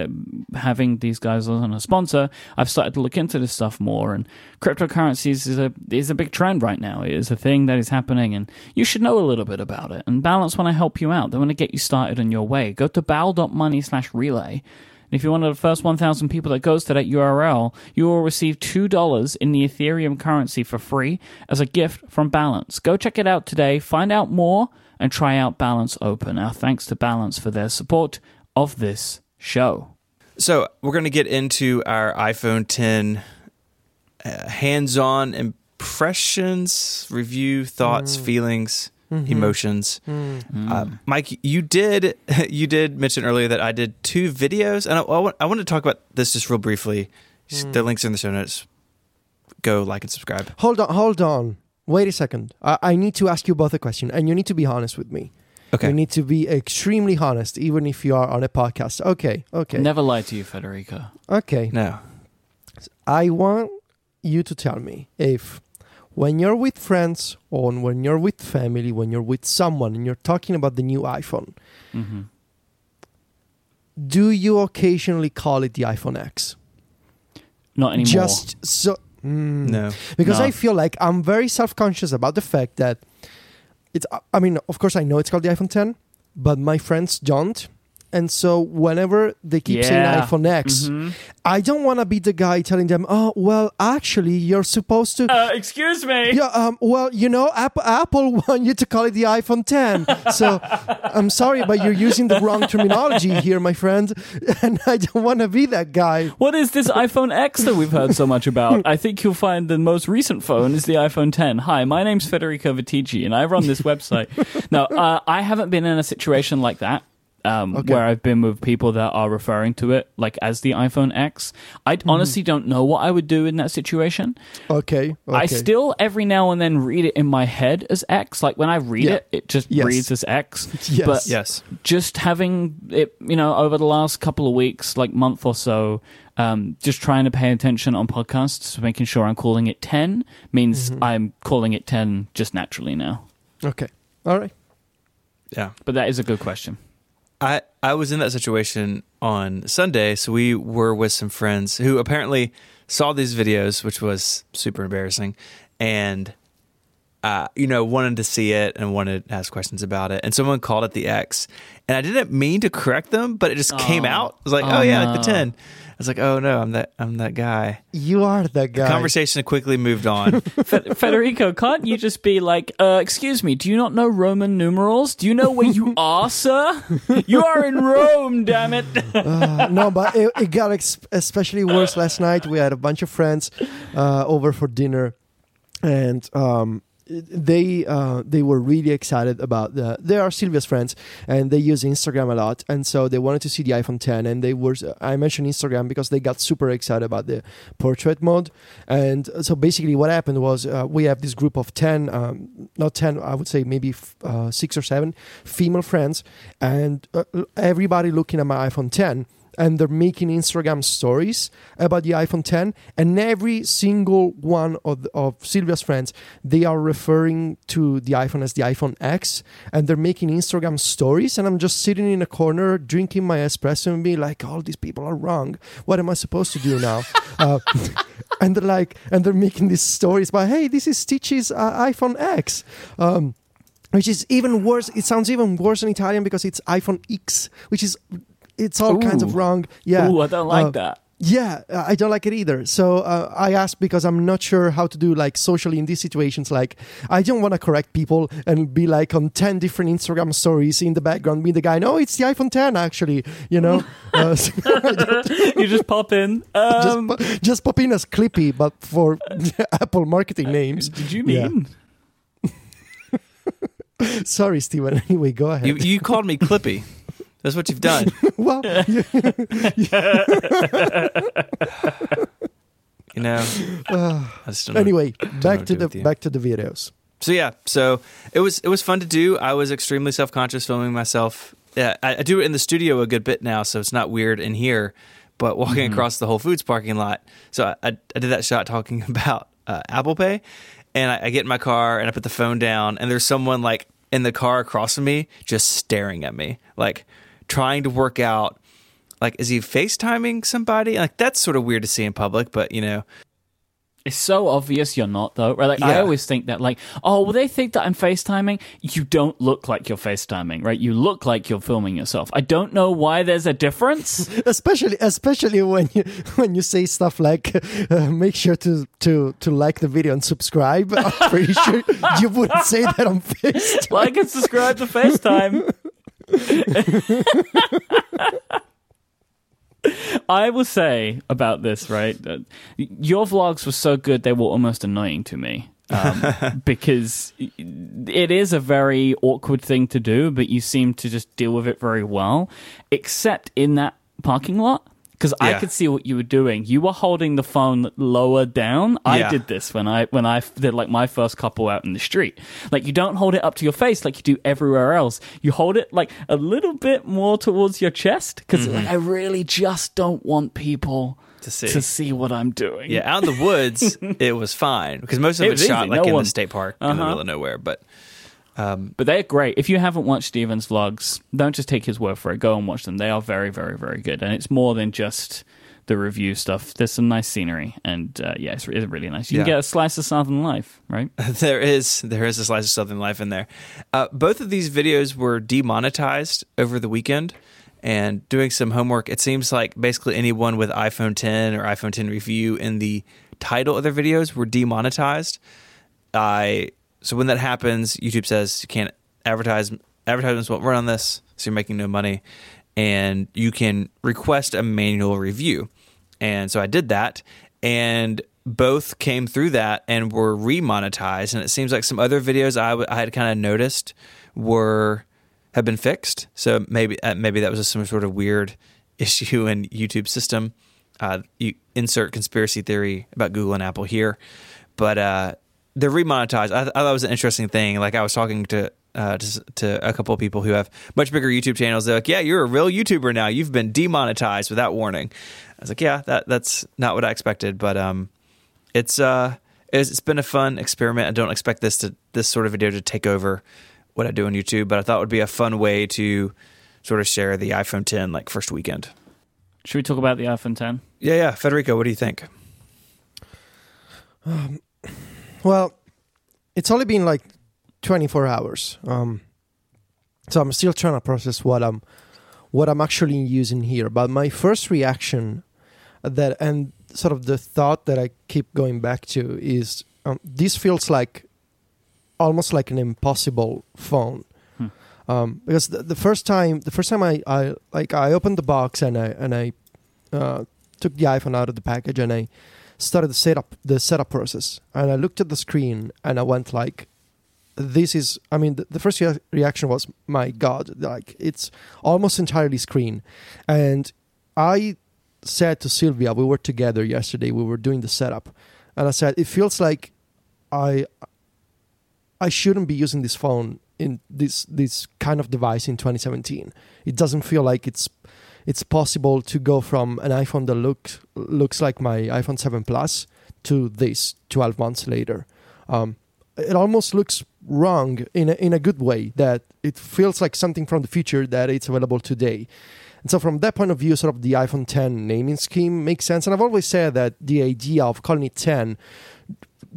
S1: having these guys on a sponsor, I've started to look into this stuff more. And cryptocurrencies is a is a big trend right now. It is a thing that is happening, and you should know a little bit about it. And Balance want to help you out. They want to get you started on your way. Go to bal.money slash relay. And if you're one of the first 1,000 people that goes to that URL, you will receive $2 in the Ethereum currency for free as a gift from Balance. Go check it out today, find out more, and try out Balance Open. Our thanks to Balance for their support of this show.
S3: So we're going to get into our iPhone 10 uh, hands-on impressions, review, thoughts, feelings, Mm-hmm. emotions. Mm. Uh, Myke, you did you did mention earlier that I did two videos, and I, I, want, I want to talk about this just real briefly. Mm. The links in the show notes. Go like and subscribe.
S2: hold on hold on wait a second I, I need to ask you both a question and you need to be honest with me
S3: Okay.
S2: you need to be extremely honest even if you are on a podcast okay okay
S1: Never lie to you, Federico.
S2: okay
S3: no.
S2: I want you to tell me if when you're with friends or when you're with family, when you're with someone and you're talking about the new iPhone,
S1: hmm
S2: do you occasionally call it the iPhone X?
S1: Not anymore.
S2: Just so. Mm.
S3: No.
S2: Because
S1: No.
S2: I feel like I'm very self conscious about the fact that it's, I mean, of course, I know it's called the iPhone 10, but my friends don't. And so whenever they keep saying iPhone X,
S1: Mhm.
S2: I don't want to be the guy telling them, oh, well, actually, you're supposed to.
S1: Uh, excuse me.
S2: Yeah, um, well, you know, Apple, Apple want you to call it the iPhone 10. So I'm sorry, but you're using the wrong terminology here, my friend. And I don't want to be that guy.
S1: What is this iPhone X that we've heard so much about? I think you'll find the most recent phone is the iPhone 10. Hi, my name's Federico Viticci, and I run this website. now, uh, I haven't been in a situation like that. Um,
S2: Okay.
S1: Where I've been with people that are referring to it like as the iPhone X. I
S2: Mm-hmm.
S1: honestly don't know what I would do in that situation.
S2: Okay. okay.
S1: I still every now and then read it in my head as X. Like when I read
S2: Yeah.
S1: it, it just
S2: Yes.
S1: reads as X.
S2: Yes.
S1: But
S3: Yes.
S1: just having it, you know, over the last couple of weeks, like month or so, um, just trying to pay attention on podcasts, making sure I'm calling it 10 means
S2: Mm-hmm.
S1: I'm calling it 10 just naturally now.
S2: Okay. All right.
S3: Yeah.
S1: But that is a good question.
S3: I, I was in that situation on Sunday. So we were with some friends who apparently saw these videos, which was super embarrassing. And uh, you know, wanted to see it and wanted to ask questions about it. And someone called it the X, and I didn't mean to correct them, but it just came
S1: Oh.
S3: out. I was like,
S1: Oh,
S3: oh, yeah, like the ten. I was like, oh no, I'm that I'm that guy.
S2: You are that guy.
S3: The Conversation quickly moved on.
S1: Fe- Federico, can't you just be like, uh, excuse me, do you not know Roman numerals? Do you know where you are, sir? You are in Rome, damn it.
S2: Uh, no, but it, it got ex- especially worse last night. We had a bunch of friends uh, over for dinner, and um, they uh, they were really excited about the. They are Silvia's friends, and they use Instagram a lot, and so they wanted to see the iPhone 10. And they were. I mentioned Instagram because they got super excited about the portrait mode, and so basically what happened was uh, we have this group of 10, um, not 10, I would say maybe f- uh, six or seven female friends, and uh, everybody looking at my iPhone 10 and they're making Instagram stories about the iPhone 10 and every single one of, of Silvia's friends they are referring to the iPhone as the iPhone X and they're making Instagram stories and I'm just sitting in a corner drinking my espresso and being like all these people are wrong what am I supposed to do now uh, and they're like and they're making these stories about hey this is Ticci's uh, iPhone X um, which is even worse. It sounds even worse in Italian because it's iPhone X, which is it's all kinds of wrong. Yeah,
S1: Ooh, I don't like
S2: Uh,
S1: that.
S2: yeah, uh, I don't like it either. So uh, I asked because I'm not sure how to do like socially in these situations. Like I don't want to correct people and be like on ten different Instagram stories in the background, be the guy. No, it's the iPhone 10 actually. You know, uh, so
S1: You just pop in.
S2: just
S1: Um,
S2: po- just pop in as Clippy, but for Apple marketing names.
S1: did you
S2: Yeah.
S1: mean?
S2: Sorry, Stephen. Anyway, go ahead.
S3: you you called me Clippy. That's what you've done.
S2: well, you-
S3: You know.
S2: uh,
S3: I just don't know.
S2: anyway,
S3: know
S2: back
S3: what
S2: to
S3: to do
S2: the
S3: with you.
S2: back to the videos.
S3: So yeah, so it was it was fun to do. I was extremely self conscious filming myself. Yeah, I, I do it in the studio a good bit now, so it's not weird in here. But walking
S1: Mm-hmm.
S3: across the Whole Foods parking lot, so I, I, I did that shot talking about uh, Apple Pay, and I, I get in my car and I put the phone down, and there's someone like in the car across from me just staring at me, like trying to work out. Like, is he FaceTiming somebody? Like, that's sort of weird to see in public, but you know,
S1: It's so obvious you're not, though. Right? Like, I always think that, like, oh, will they think that I'm FaceTiming? You don't look like you're FaceTiming, right? You look like you're filming yourself. I don't know why there's a difference.
S2: especially especially when you when you say stuff like uh, make sure to to to like the video and subscribe i'm pretty sure you wouldn't say that on facebook
S1: like and subscribe to FaceTime. I will say about this, right? Your vlogs were so good they were almost annoying to me. Um, because it is a very awkward thing to do, but you seem to just deal with it very well, except in that parking lot. Because I could see what you were doing. You were holding the phone lower down. I did this when I when I did like my first couple out in the street. Like you don't hold it up to your face like you do everywhere else. You hold it like a little bit more towards your chest because like, I really just don't want people
S3: Mm-hmm. To see.
S1: to see what I'm doing.
S3: Yeah, out in the woods, it was fine because most of
S1: It
S3: it
S1: was
S3: shot
S1: easy.
S3: like
S1: No
S3: in
S1: one-
S3: the state park in the
S1: Uh-huh.
S3: middle of nowhere. But
S1: But they're great. If you haven't watched Stephen's vlogs, don't just take his word for it. Go and watch them. They are very, very, very good. And it's more than just the review stuff. There's some nice scenery, and uh, yeah, it's, it's really nice. You can get a slice of Southern life, right?
S3: there is there is a slice of Southern life in there. Uh, both of these videos were demonetized over the weekend. And doing some homework, it seems like basically anyone with iPhone 10 or iPhone 10 review in the title of their videos were demonetized. I so when that happens, YouTube says you can't advertise advertisements won't run on this, so you're making no money, and you can request a manual review. And so I did that, and both came through that and were remonetized. And it seems like some other videos I, w- I had kind of noticed were have been fixed. So maybe uh, maybe that was some sort of weird issue in YouTube system. Uh, you insert conspiracy theory about Google and Apple here, but uh, they're remonetized. I, th- I thought it was an interesting thing. Like I was talking to. Uh, to, to a couple of people who have much bigger YouTube channels, they're like, "Yeah, you're a real YouTuber now. You've been demonetized without warning." I was like, "Yeah, that that's not what I expected, but um, it's uh, it's, it's been a fun experiment. I don't expect this to this sort of video to take over what I do on YouTube, but I thought it would be a fun way to sort of share the iPhone 10 like first weekend.
S1: Should we talk about the iPhone 10?
S3: Yeah, yeah, Federico, what do you think?
S2: Well it's only been like 24 hours. Um, so I'm still trying to process what I'm what I'm actually using here. But my first reaction that and sort of the thought that I keep going back to is um, this feels like almost like an impossible phone.
S1: Hmm.
S2: Um, because the, the first time, the first time I, I like I opened the box and I and I uh, took the iPhone out of the package and I started the setup the setup process. And I looked at the screen and I went like, this is I mean the, the first rea- reaction was my God like it's almost entirely screen, and I said to Silvia we were together yesterday we were doing the setup, and I said it feels like I I shouldn't be using this phone in this this kind of device in 2017. It doesn't feel like it's it's possible to go from an iPhone that looks looks like my iPhone 7 Plus to this 12 months later. Um, it almost looks wrong in a, in a good way that it feels like something from the future that it's available today. And so from that point of view, sort of the iPhone 10 naming scheme makes sense. And I've always said that the idea of calling it 10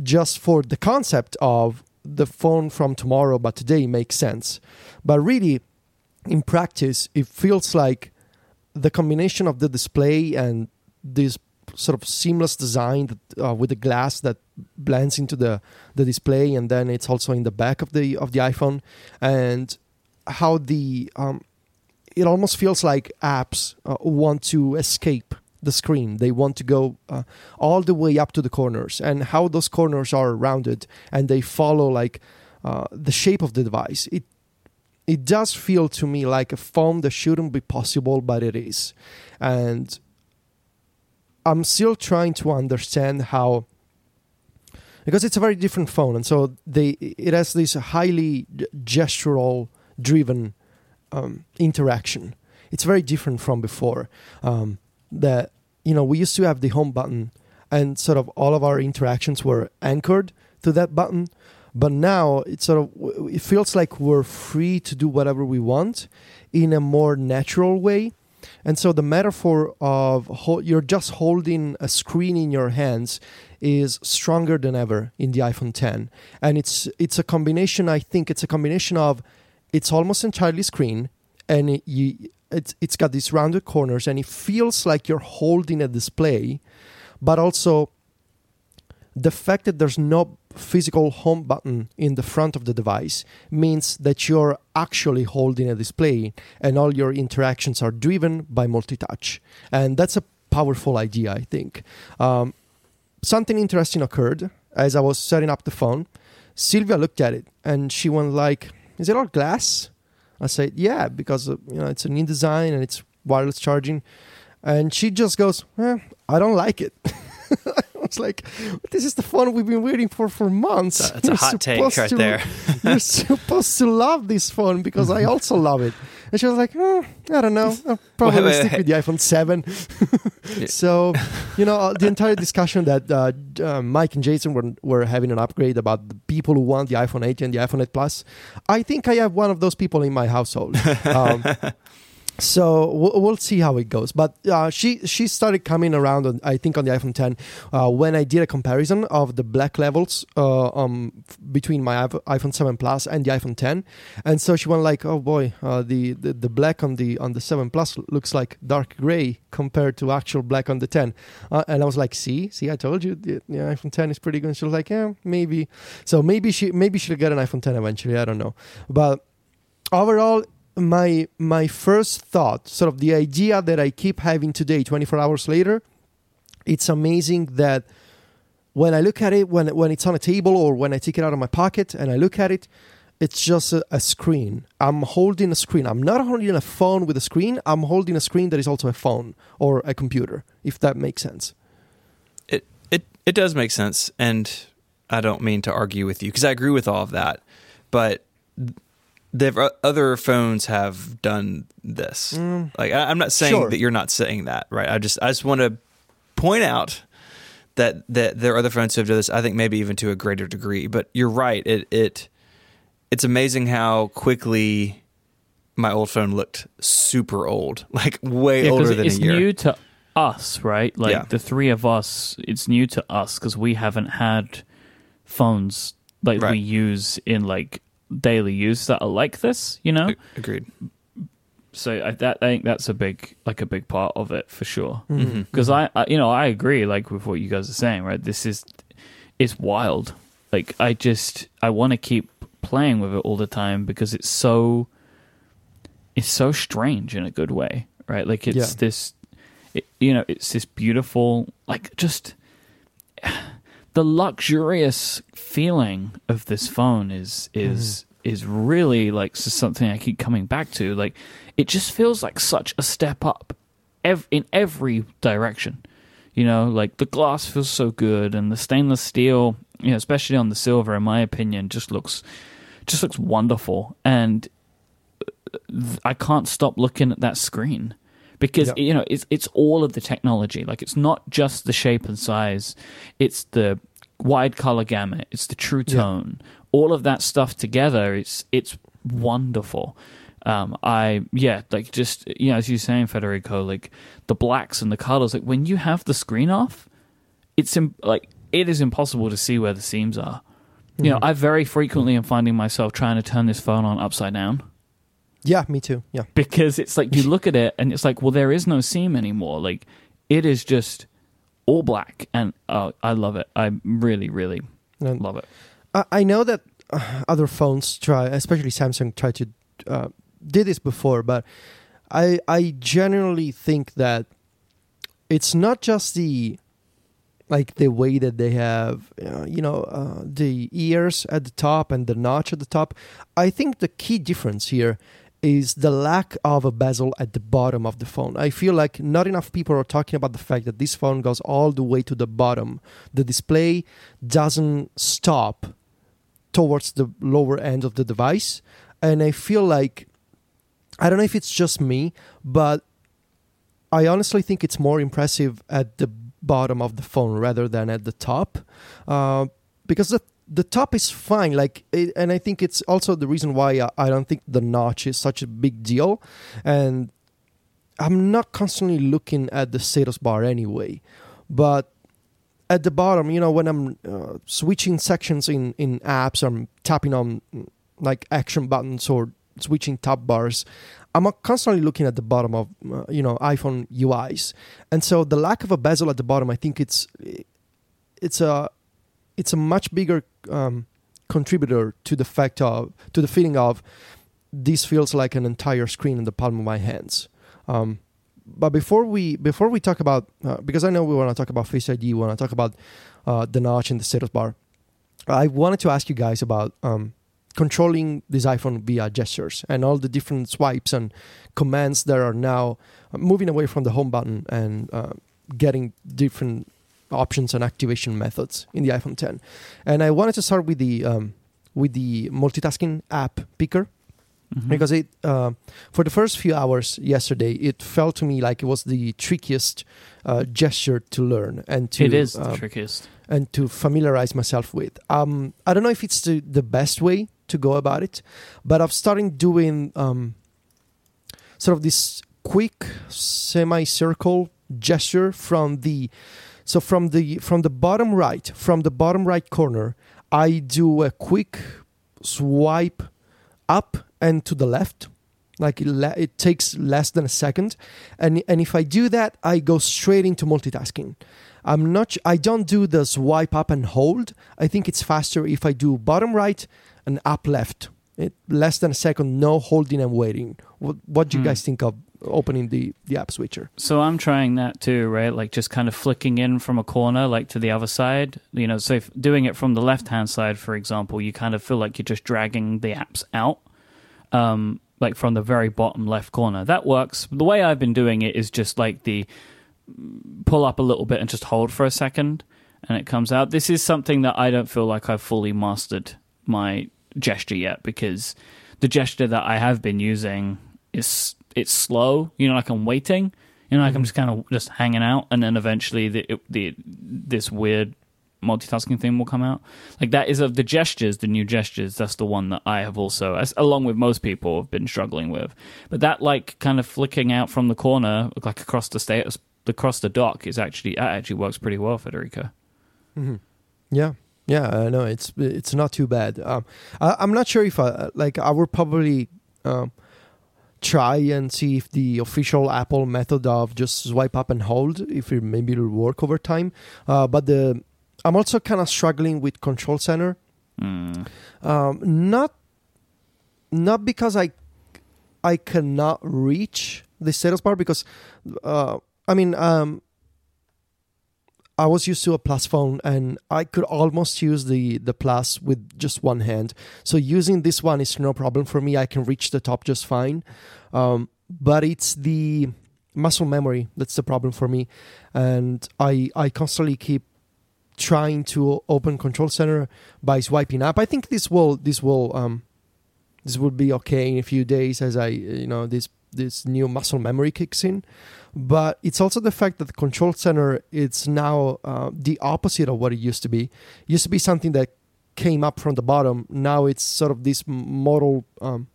S2: just for the concept of the phone from tomorrow but today makes sense. But really, in practice, it feels like the combination of the display and this sort of seamless design that, uh, with the glass that blends into the the display, and then it's also in the back of the of the iPhone, and how the um, it almost feels like apps uh, want to escape the screen. They want to go uh, all the way up to the corners, and how those corners are rounded and they follow like uh, the shape of the device. It it does feel to me like a phone that shouldn't be possible, but it is, and I'm still trying to understand how because it's a very different phone, and so they it has this highly gestural driven um, interaction. It's very different from before. Um, that you know we used to have the home button, and sort of all of our interactions were anchored to that button. But now it's sort of it feels like we're free to do whatever we want in a more natural way. And so the metaphor of ho- you're just holding a screen in your hands is stronger than ever in the iPhone 10, and it's it's a combination. I think it's a combination of it's almost entirely screen, and it, you it's it's got these rounded corners, and it feels like you're holding a display, but also the fact that there's no physical home button in the front of the device means that you're actually holding a display and all your interactions are driven by multi-touch. And that's a powerful idea i think. Um, something interesting occurred as i was setting up the phone. Silvia looked at it and she went like is it all glass? I said yeah because uh, you know it's a new design and it's wireless charging. And she just goes eh, i don't like it I was like, "This is the phone we've been waiting for for months."
S3: That's a
S2: You're
S3: hot take
S2: supposed
S3: right
S2: to-
S3: there.
S2: You're supposed to love this phone because I also love it. And she was like, "Hmm, "I don't know. I'll probably
S3: Wait, wait,
S2: stick
S3: wait.
S2: with the iPhone 7. So, you know, the entire discussion that uh, uh, Myke and Jason were were having an upgrade about the people who want the iPhone 8 and the iPhone 8 Plus. I think I have one of those people in my household. Um, so we'll, we'll see how it goes. But uh, she she started coming around, on, I think, on the iPhone 10 uh, when I did a comparison of the black levels uh, um, f- between my iPhone 7 Plus and the iPhone 10, and so she went like, "Oh boy, uh, the, the the black on the on the 7 Plus looks like dark gray compared to actual black on the 10." Uh, and I was like, "See, see, I told you, the, the iPhone 10 is pretty good." And she was like, "Yeah, maybe." So maybe she maybe she'll get an iPhone 10 eventually. I don't know, but overall my my first thought sort of the idea that i keep having today 24 hours later it's amazing that when i look at it when when it's on a table or when i take it out of my pocket and i look at it it's just a, a screen. I'm holding a screen. I'm not holding a phone with a screen. I'm holding a screen that is also a phone or a computer if that makes sense.
S3: It it it does make sense, and I don't mean to argue with you because I agree with all of that, but the uh, other phones have done this. Mm. Like I, I'm not saying
S2: Sure.
S3: that you're not saying that, right? I just I just want to point out that that there are other phones who have done this. I think maybe even to a greater degree. But you're right. It it it's amazing how quickly my old phone looked super old, like way
S1: Yeah,
S3: older than a year.
S1: It's new to us, right? Like
S3: Yeah.
S1: the three of us, it's new to us because we haven't had phones like we use in like daily use that are like this, you know.
S3: Agreed.
S1: So I, that I think that's a big like a big part of it for sure.
S3: Mhm.
S1: Because I, I, you know, I agree like with what you guys are saying. Right, this is it's wild. Like I just I want to keep playing with it all the time because it's so it's so strange in a good way, right? Like it's
S2: Yeah.
S1: this, it, you know, it's this beautiful like just the luxurious feeling of this phone is is mm. is really like something I keep coming back to. Like it just feels like such a step up ev- in every direction. You know, like the glass feels so good, and the stainless steel, you know, especially on the silver, in my opinion, just looks just looks wonderful. And uh, th- I can't stop looking at that screen because
S2: Yeah.
S1: you know it's it's all of the technology. Like it's not just the shape and size; it's the wide color gamut, it's the true tone, all of that stuff together. It's it's wonderful. Um, I yeah, like just you know, as you're saying, Federico, like the blacks and the colors. Like when you have the screen off, it's Im- like it is impossible to see where the seams are. You know,
S2: Mhm.
S1: I very frequently am finding myself trying to turn this phone on upside down
S2: Yeah, me too. Yeah.
S1: because it's like you look at it and it's like, well, there is no seam anymore. Like it is just all black, and oh, I love it. I really, really
S2: And
S1: love it.
S2: I, I know that uh, other phones try, especially Samsung, try to uh, did this before, but I I generally think that it's not just the like the way that they have uh, you know uh, the ears at the top and the notch at the top. I think the key difference here is the lack of a bezel at the bottom of the phone. I feel like not enough people are talking about the fact that this phone goes all the way to the bottom. The display doesn't stop towards the lower end of the device. And I feel like, I don't know if it's just me, but I honestly think it's more impressive at the bottom of the phone rather than at the top. Uh, because the the top is fine like it, and i think it's also the reason why I, I don't think the notch is such a big deal. And i'm not constantly looking at the status bar anyway but at the bottom you know when i'm uh, switching sections in in apps i'm tapping on like action buttons or switching tab bars i'm constantly looking at the bottom of uh, you know iphone uis and so the lack of a bezel at the bottom i think it's it's a it's a much bigger um, contributor to the fact of to the feeling of this feels like an entire screen in the palm of my hands. Um, but before we before we talk about uh, because I know we want to talk about Face ID, we want to talk about uh, the notch and the status bar. I wanted to ask you guys about um, controlling this iPhone via gestures and all the different swipes and commands that are now uh, moving away from the home button and uh, getting different options and activation methods in the iPhone 10. And I wanted to start with the um, with the multitasking app picker
S1: Mhm.
S2: because it uh, for the first few hours yesterday it felt to me like it was the trickiest uh, gesture to learn and to
S1: it is
S2: uh,
S1: the trickiest.
S2: and to familiarize myself with. Um, I don't know if it's the, the best way to go about it, but I've started doing um, sort of this quick semicircle gesture from the so from the from the bottom right from the bottom right corner I do a quick swipe up and to the left like it, le- it takes less than a second and and if I do that I go straight into multitasking I'm not. I don't do the swipe up and hold. I think it's faster if I do bottom right and up left. It less than a second, no holding and waiting. What What do you
S1: Hmm.
S2: guys think of opening the the app switcher?
S1: So I'm trying that too, right? Like just kind of flicking in from a corner, like to the other side. You know, so doing it from the left hand side, for example, you kind of feel like you're just dragging the apps out, um, like from the very bottom left corner. That works. The way I've been doing it is just like the pull up a little bit and just hold for a second, and it comes out. This is something that I don't feel like I've fully mastered my gesture yet because the gesture that I have been using is it's slow. You know, like I'm waiting. You know, like I'm
S2: Mhm.
S1: just kind of just hanging out, and then eventually the it, the this weird multitasking thing will come out. Like that is of the gestures, the new gestures. That's the one that I have also, as, along with most people, have been struggling with. But that like kind of flicking out from the corner, like across the status, across the dock, is actually that actually works pretty well, Federico.
S2: Mm-hmm. Yeah, Yeah, I know it's it's not too bad. Um, I, I'm not sure if I like. I would probably um, try and see if the official Apple method of just swipe up and hold, if it maybe it'll work over time. Uh, but the I'm also kind of struggling with Control Center.
S1: Mm.
S2: Um, not not because I I cannot reach the status bar because uh, I mean um, I was used to a plus phone and I could almost use the the plus with just one hand. So using this one is no problem for me. I can reach the top just fine. Um, but it's the muscle memory that's the problem for me, and I I constantly keep trying to open control center by swiping up. I think this will this will um this will be okay in a few days as I you know this this new muscle memory kicks in. But it's also the fact that the control center it's now uh, the opposite of what it used to be. It used to be something that came up from the bottom. Now it's sort of this model. Um,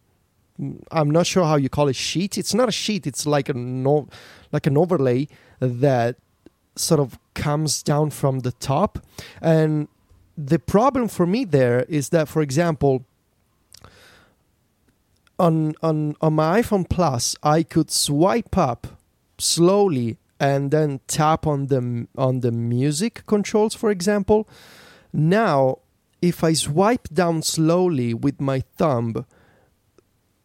S2: I'm not sure how you call it sheet. It's not a sheet. It's like a no, like an overlay that sort of comes down from the top. And the problem for me there is that, for example, on on on my iPhone Plus, I could swipe up slowly and then tap on the on the music controls, for example. Now, if I swipe down slowly with my thumb,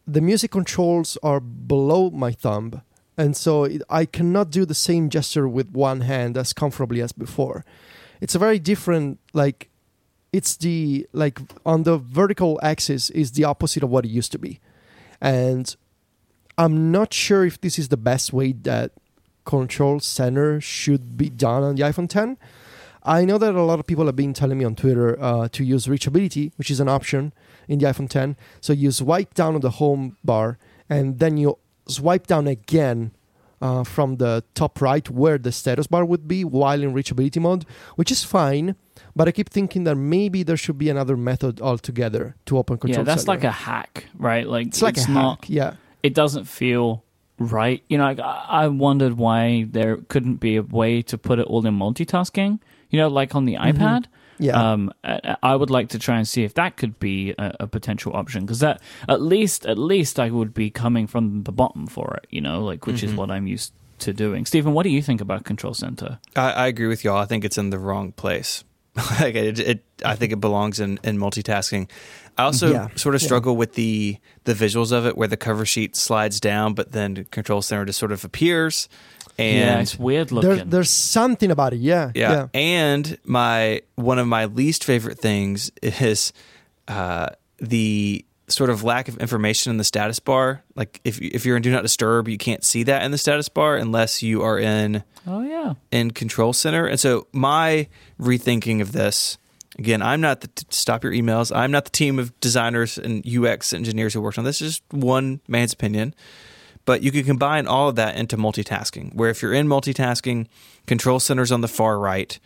S2: the music controls are below my thumb, and so it, I cannot do the same gesture with one hand as comfortably as before. It's a very different like. It's the like on the vertical axis is the opposite of what it used to be, and I'm not sure if this is the best way that control center should be done on the iPhone 10. I know that a lot of people have been telling me on Twitter uh, to use reachability, which is an option in the iPhone 10. So you swipe down on the home bar and then you swipe down again uh, from the top right where the status bar would be while in reachability mode, which is fine. But I keep thinking that maybe there should be another method altogether to open control. Center.
S1: Yeah, that's
S2: center.
S1: like a hack, right? Like
S2: it's like a
S1: not,
S2: hack. Yeah,
S1: It doesn't feel right. You know, like, I I wondered why there couldn't be a way to put it all in multitasking. You know, like on the iPad.
S2: Mm-hmm. yeah.
S1: Um, I I would like to try and see if that could be a, a potential option because that at least at least I would be coming from the bottom for it. You know, like which
S2: Mm-hmm.
S1: is what I'm used to doing. Stephen, what do you think about Control Center?
S3: I, I agree with y'all. I think it's in the wrong place. like it, it, I think it belongs in, in multitasking. I also
S2: Yeah,
S3: sort of
S2: yeah.
S3: struggle with the the visuals of it, where the cover sheet slides down, but then Control Center just sort of appears. And
S1: yeah, it's weird looking.
S2: there, there's something about it. Yeah,
S3: Yeah.
S2: yeah.
S3: And my one of my least favorite things is uh, the sort of lack of information in the status bar. Like if if you're in Do Not Disturb, you can't see that in the status bar unless you are in
S1: oh yeah.
S3: in Control Center. And so my rethinking of this. Again, I'm not the t- stop your emails. I'm not the team of designers and UX engineers who worked on this. It's just one man's opinion. But you can combine all of that into multitasking, where if you're in multitasking, Control Center's on the far right,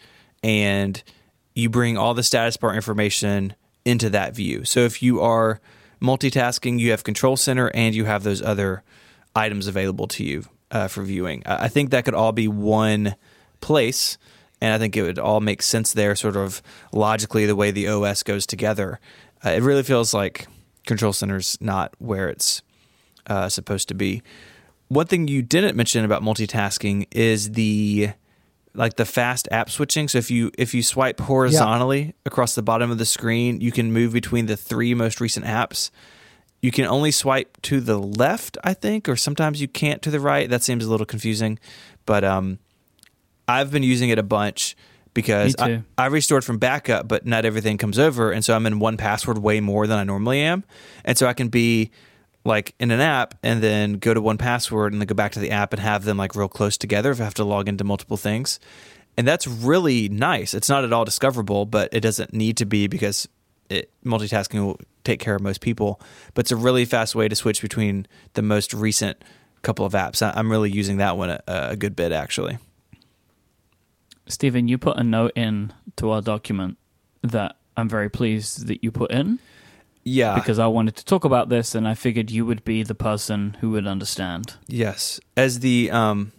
S3: and you bring all the status bar information into that view. So if you are multitasking, you have Control Center and you have those other items available to you uh, for viewing. I think that could all be one place, and I think it would all make sense there, sort of logically, the way the OS goes together. Uh, it really feels like Control Center's not where it's uh, supposed to be. One thing you didn't mention about multitasking is the like the fast app switching. So if you if you swipe horizontally across the bottom of the screen, you can move between the three most recent apps. You can only swipe to the left, I think, or sometimes you can't to the right. That seems a little confusing, but um, I've been using it a bunch because I. I restored from backup, but not everything comes over, and so I'm in 1Password way more than I normally am, and so I can be like in an app and then go to 1Password and then go back to the app and have them like real close together if I have to log into multiple things. And that's really nice. It's not at all discoverable, but it doesn't need to be because it, multitasking will take care of most people. But it's a really fast way to switch between the most recent couple of apps. I'm really using that one a, a good bit actually.
S1: Stephen, you put a note in to our document that I'm very pleased that you put in
S3: Yeah.
S1: because I wanted to talk about this and I figured you would be the person who would understand.
S3: Yes, as the um,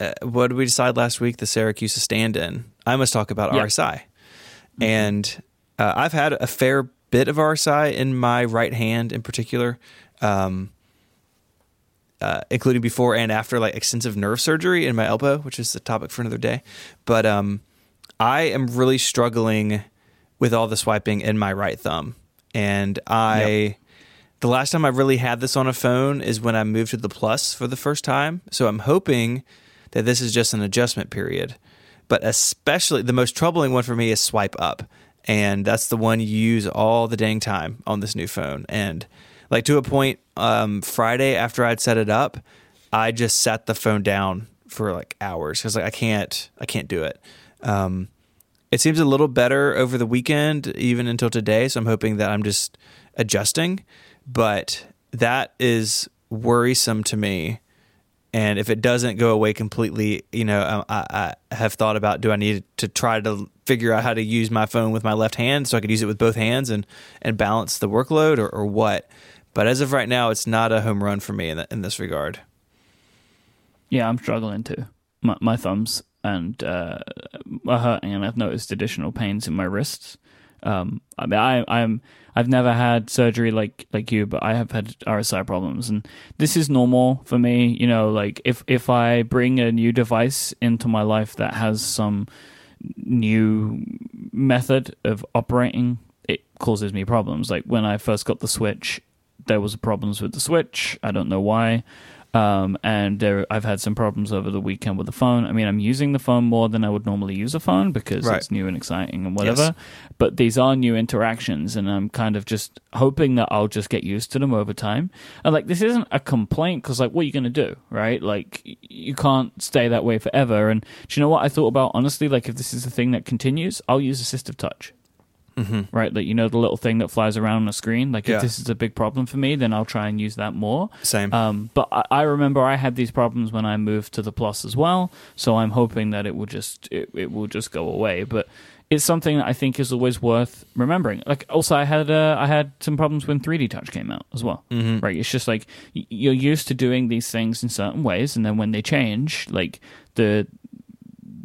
S3: uh, what did we decide last week? The Siracusa stand-in. I must talk about
S1: Yeah.
S3: RSI, and uh, I've had a fair bit of RSI in my right hand in particular. Um, uh, including before and after like extensive nerve surgery in my elbow, which is the topic for another day. But um, I am really struggling with all the swiping in my right thumb, and I.
S2: Yep.
S3: The last time I really had this on a phone is when I moved to the Plus for the first time. So I'm hoping that this is just an adjustment period. But especially the most troubling one for me is swipe up. And that's the one you use all the dang time on this new phone. And like to a point, um, Friday after I'd set it up, I just sat the phone down for like hours because like I can't, I can't do it. Um, it seems a little better over the weekend, even until today. So I'm hoping that I'm just adjusting, but that is worrisome to me. And if it doesn't go away completely, you know, um, I, I have thought about do I need to try to figure out how to use my phone with my left hand so I could use it with both hands and and balance the workload or, or what. But as of right now, it's not a home run for me in, that, in this regard.
S1: Yeah, I'm struggling too. My, my thumbs and uh, hurting, and I've noticed additional pains in my wrists. Um, I mean, I, I'm I've never had surgery like like you, but I have had RSI problems, and this is normal for me. You know, like if if I bring a new device into my life that has some new method of operating, it causes me problems. Like when I first got the Switch, there was problems with the Switch. I don't know why. Um, and there, I've had some problems over the weekend with the phone. I mean, I'm using the phone more than I would normally use a phone because
S3: Right.
S1: it's new and exciting and whatever.
S3: Yes.
S1: But these are new interactions, and I'm kind of just hoping that I'll just get used to them over time. And like, this isn't a complaint because, like, what are you going to do, right? Like, you can't stay that way forever. And do you know what I thought about? Honestly, like, if this is a thing that continues, I'll use assistive touch right? Like you know the little thing that flies around on the screen. Like
S3: Yeah.
S1: if this is a big problem for me, then I'll try and use that more.
S3: Same.
S1: Um, but I, I remember I had these problems when I moved to the Plus as well, so I'm hoping that it will just it, it will just go away. But it's something that I think is always worth remembering. Like also, I had uh, I had some problems when 3D Touch came out as well.
S3: Mm-hmm.
S1: Right? It's just like you're used to doing these things in certain ways, and then when they change, like the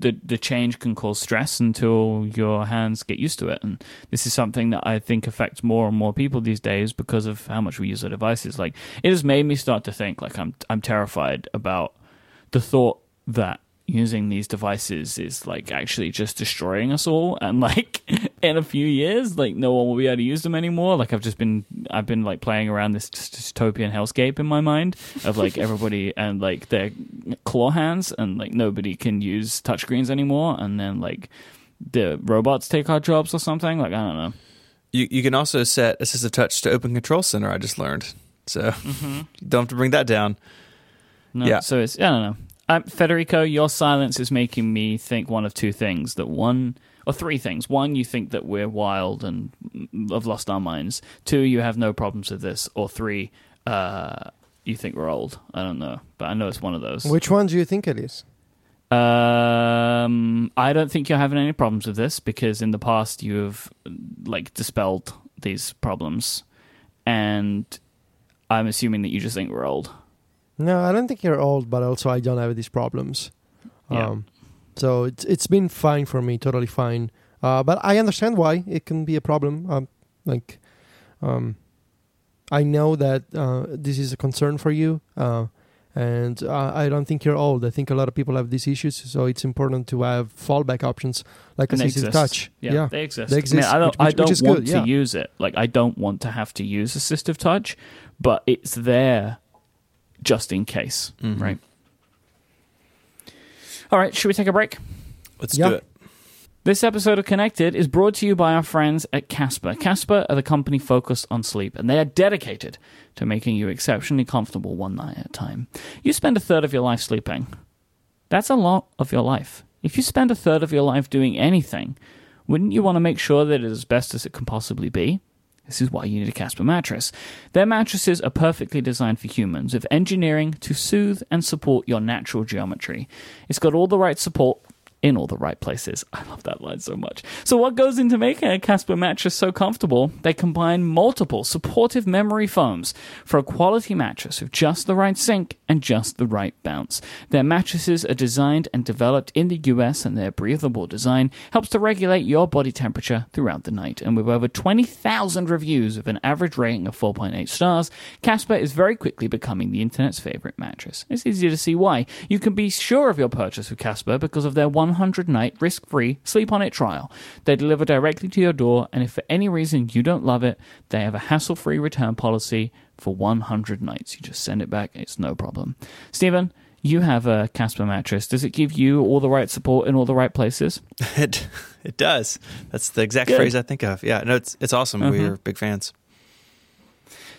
S1: the the change can cause stress until your hands get used to it. And this is something that i think affects more and more people these days because of how much we use our devices. Like it has made me start to think like i'm i'm terrified about the thought that using these devices is like actually just destroying us all. And like in a few years like no one will be able to use them anymore like i've just been i've been like playing around this dystopian hellscape in my mind of like everybody and like their claw hands and like nobody can use touchscreens anymore and then like the robots take our jobs or something like i don't know
S3: You you can also set assistive touch to Open Control Center. I just learned, so you don't have to bring that down.
S1: No,
S3: Yeah.
S1: So it's I don't know. Um, Federico, your silence is making me think one of two things. That one or three things. One, you think that we're wild and have lost our minds. Two, you have no problems with this. Or three, uh, you think we're old. I don't know, but I know it's one of those.
S2: Which one do you think it is?
S1: Um, I don't think you're having any problems with this because in the past you have like dispelled these problems, and I'm assuming that you just think we're old.
S2: No, I don't think you're old, but also I don't have these problems.
S1: Yeah.
S2: Um, so it's it's been fine for me, totally fine. Uh, but I understand why it can be a problem. Um, like, um, I know that uh, this is a concern for you, uh, and uh, I don't think you're old. I think a lot of people have these issues, so it's important to have fallback options like
S1: And
S2: assistive touch.
S1: Yeah, they exist.
S2: They
S1: I,
S2: exist,
S1: mean, I don't,
S2: which-
S1: I don't want
S2: good,
S1: to
S2: yeah.
S1: use it. Like, I don't want to have to use assistive touch, but it's there just in case,
S3: Mhm.
S1: right? All right, should we take a break?
S3: Let's
S2: Yeah.
S3: do it.
S1: This episode of Connected is brought to you by our friends at Casper. Casper are the company focused on sleep, and they are dedicated to making you exceptionally comfortable one night at a time. You spend a third of your life sleeping. That's a lot of your life. If you spend a third of your life doing anything, wouldn't you want to make sure that it is as best as it can possibly be? This is why you need a Casper mattress. Their mattresses are perfectly designed for humans, with engineering to soothe and support your natural geometry. It's got all the right support in all the right places. I love that line so much. So, what goes into making a Casper mattress so comfortable? They combine multiple supportive memory foams for a quality mattress with just the right sink and just the right bounce. Their mattresses are designed and developed in the US, and their breathable design helps to regulate your body temperature throughout the night. And with over 20,000 reviews with an average rating of 4.8 stars, Casper is very quickly becoming the internet's favorite mattress. It's easy to see why. You can be sure of your purchase with Casper because of their one Hundred night risk free sleep on it trial. They deliver directly to your door, and if for any reason you don't love it, they have a hassle free return policy for 100 nights. You just send it back, it's no problem. Stephen, you have a Casper mattress. Does it give you all the right support in all the right places?
S3: It it does. That's the exact
S1: Good.
S3: phrase I think of. Yeah, no, it's it's awesome.
S1: Mm-hmm.
S3: We're big fans.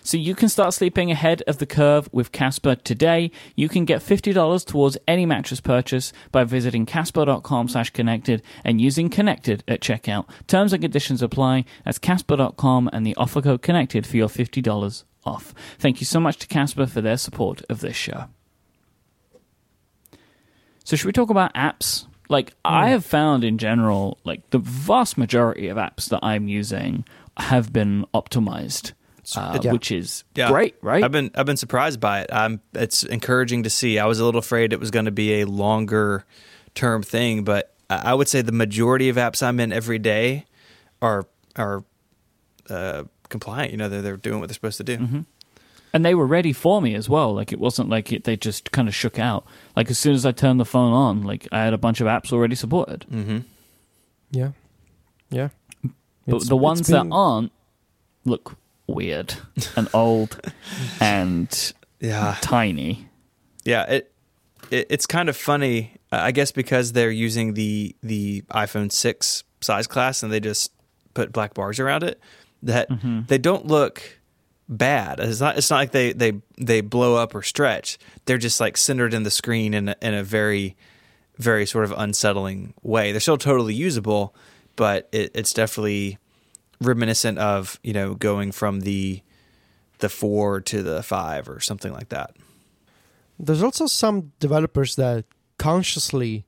S1: So you can start sleeping ahead of the curve with Casper today. You can get $50 towards any mattress purchase by visiting casper.com slash connected and using connected at checkout. Terms and conditions apply. That's casper.com and the offer code connected for your $50 off. Thank you so much to Casper for their support of this show. So should we talk about apps? Like I have found in general, like the vast majority of apps that I'm using have been optimized, uh,
S2: Yeah.
S1: which is
S3: Yeah.
S1: great, right?
S3: I've been I've been surprised by it. Um, it's encouraging to see. I was a little afraid it was going to be a longer term thing, but I I would say the majority of apps I'm in every day are are uh, compliant. You know, they're they're doing what they're supposed to do.
S1: Mm-hmm. and they were ready for me as well. Like it wasn't like it, they just kind of shook out. Like as soon as I turned the phone on, like I had a bunch of apps already supported.
S3: Mm-hmm.
S2: Yeah, yeah.
S1: But
S2: It's-
S1: the ones
S2: been-
S1: that aren't look weird and old and
S3: Yeah,
S1: tiny.
S3: yeah. It, it it's kind of funny, uh, I guess, because they're using the the iPhone six size class and they just put black bars around it. That they don't look bad. It's not. It's not like they they they blow up or stretch. They're just like centered in the screen in a, in a very very sort of unsettling way. They're still totally usable, but it, it's definitely reminiscent of you know going from the the four to the five or something like that.
S2: There's also some developers that consciously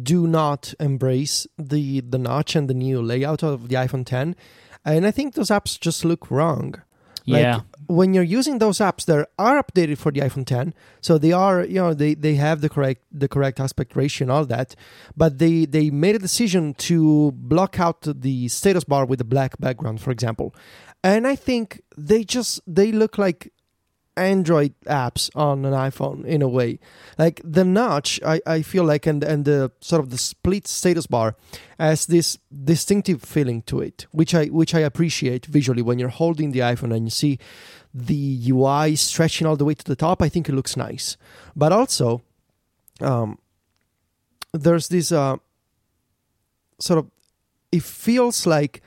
S2: do not embrace the the notch and the new layout of the iPhone 10, and I think those apps just look wrong. Like,
S1: yeah.
S2: When you're using those apps they are updated for the iphone 10 so they are you know they, they have the correct the correct aspect ratio and all that but they they made a decision to block out the status bar with a black background for example. And i think they just they look like android apps on an iphone in a way. Like the notch i, I feel like and and the sort of the split status bar has this distinctive feeling to it which i which i appreciate visually when you're holding the iphone and you see the ui stretching all the way to the top i think it looks nice. But also um there's this uh sort of it feels like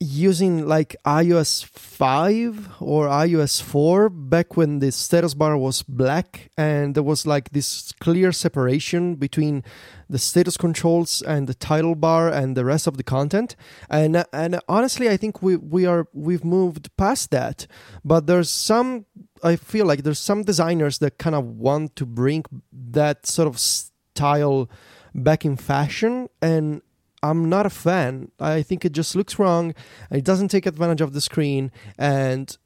S2: using like iOS 5 or iOS 4 back when the status bar was black and there was like this clear separation between the status controls and the title bar and the rest of the content. And and honestly I think we we are we've moved past that. But there's some I feel like there's some designers that kind of want to bring that sort of style back in fashion. And I'm not a fan. I think it just looks wrong. It doesn't take advantage of the screen, and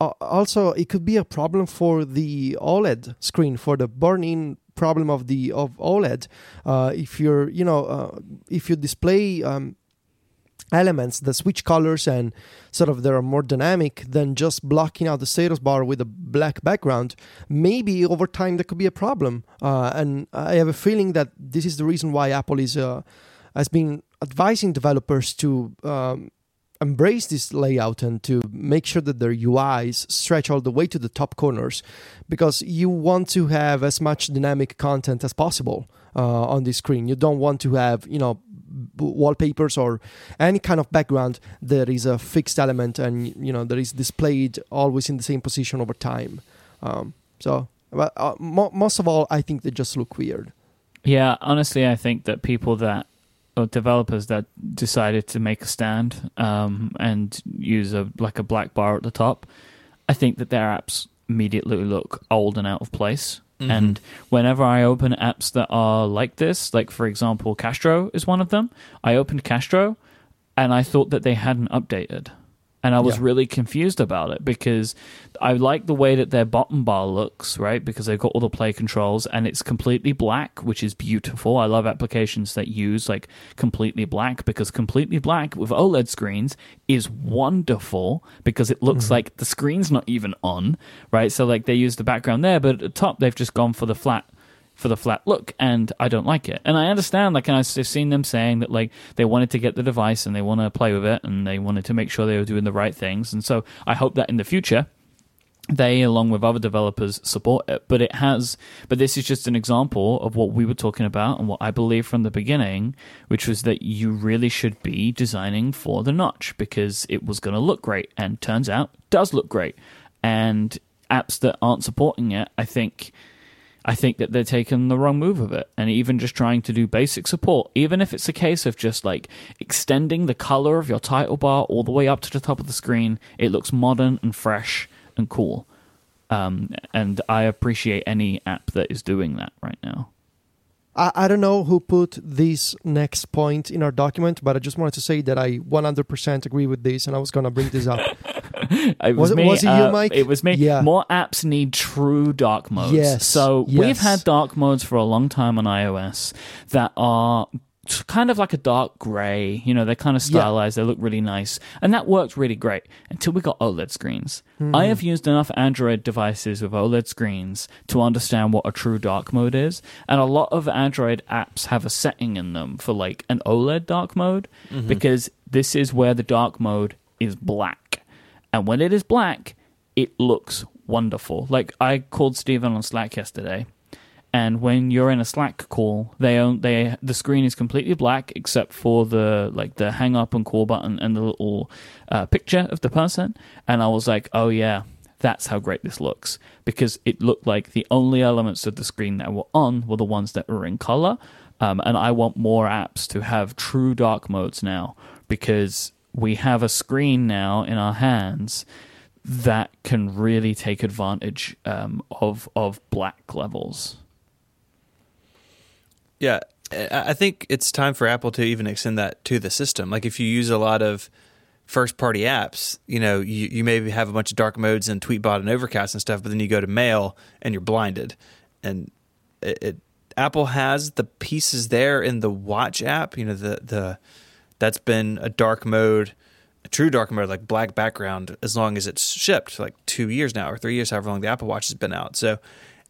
S2: uh, also it could be a problem for the OLED screen for the burn-in problem of the of OLED. Uh, if you're, you know, uh, if you display um, elements that switch colors and sort of they're more dynamic than just blocking out the status bar with a black background, maybe over time there could be a problem. Uh, and I have a feeling that this is the reason why Apple is. Uh, has been advising developers to um, embrace this layout and to make sure that their UIs stretch all the way to the top corners because you want to have as much dynamic content as possible uh, on the screen. You don't want to have, you know, wallpapers or any kind of background that is a fixed element and, you know, that is displayed always in the same position over time. Um, so, but, uh, mo- most of all, I think they just look weird.
S1: Yeah, honestly, I think that people that or developers that decided to make a stand um, and use a like a black bar at the top, I think that their apps immediately look old and out of place.
S3: Mhm.
S1: And whenever I open apps that are like this, like for example, Castro is one of them, I opened Castro and I thought that they hadn't updated. And I was
S2: Yeah.
S1: really confused about it because I like the way that their bottom bar looks, right? Because they've got all the play controls and it's completely black, which is beautiful. I love applications that use like completely black because completely black with OLED screens is wonderful because it looks mm-hmm. like the screen's not even on, right? So like they use the background there, but at the top they've just gone for the flat for the flat look and I don't like it. And I understand like and I've seen them saying that like they wanted to get the device and they want to play with it and they wanted to make sure they were doing the right things. And so I hope that in the future they along with other developers support it but it has but this is just an example of what we were talking about and what i believe from the beginning which was that you really should be designing for the notch because it was going to look great and turns out does look great and apps that aren't supporting it i think I think that they're taking the wrong move of it. And even just trying to do basic support, even if it's a case of just like extending the color of your title bar all the way up to the top of the screen, it looks modern and fresh and cool. Um, and I appreciate any app that is doing that right now.
S2: I, I don't know who put this next point in our document, but I just wanted to say that I 100% agree with this, and I was going to bring this up.
S1: It
S2: Was
S1: was,
S2: it-
S1: me.
S2: was it you,
S1: uh,
S2: Myke?
S1: It was me.
S2: Yeah.
S1: More apps need true dark modes.
S2: Yes,
S1: So we've had dark modes for a long time on iOS that are kind of like a dark gray. You know, they're kind of
S2: Yeah.
S1: stylized. They look really nice, and that worked really great until we got OLED screens.
S2: Hmm.
S1: I have used enough Android devices with OLED screens to understand what a true dark mode is, and a lot of Android apps have a setting in them for like an OLED dark mode because this is where the dark mode is black. And when it is black, it looks wonderful. Like I called Stephen on Slack yesterday, and when you're in a Slack call, they own they the screen is completely black except for the like the hang up and call button and the little uh, picture of the person. And I was like, oh yeah, that's how great this looks because it looked like the only elements of the screen that were on were the ones that were in color. Um, and I want more apps to have true dark modes now because we have a screen now in our hands that can really take advantage um, of of black levels.
S3: Yeah, I think it's time for Apple to even extend that to the system. Like if you use a lot of first party apps, you know, you, you maybe have a bunch of dark modes and Tweetbot and Overcast and stuff, but then you go to Mail and you're blinded. And it, it Apple has the pieces there in the Watch app. You know, the the that's been a dark mode, a true dark mode, like black background, as long as it's shipped, like two years now or three years, however long the Apple Watch has been out. So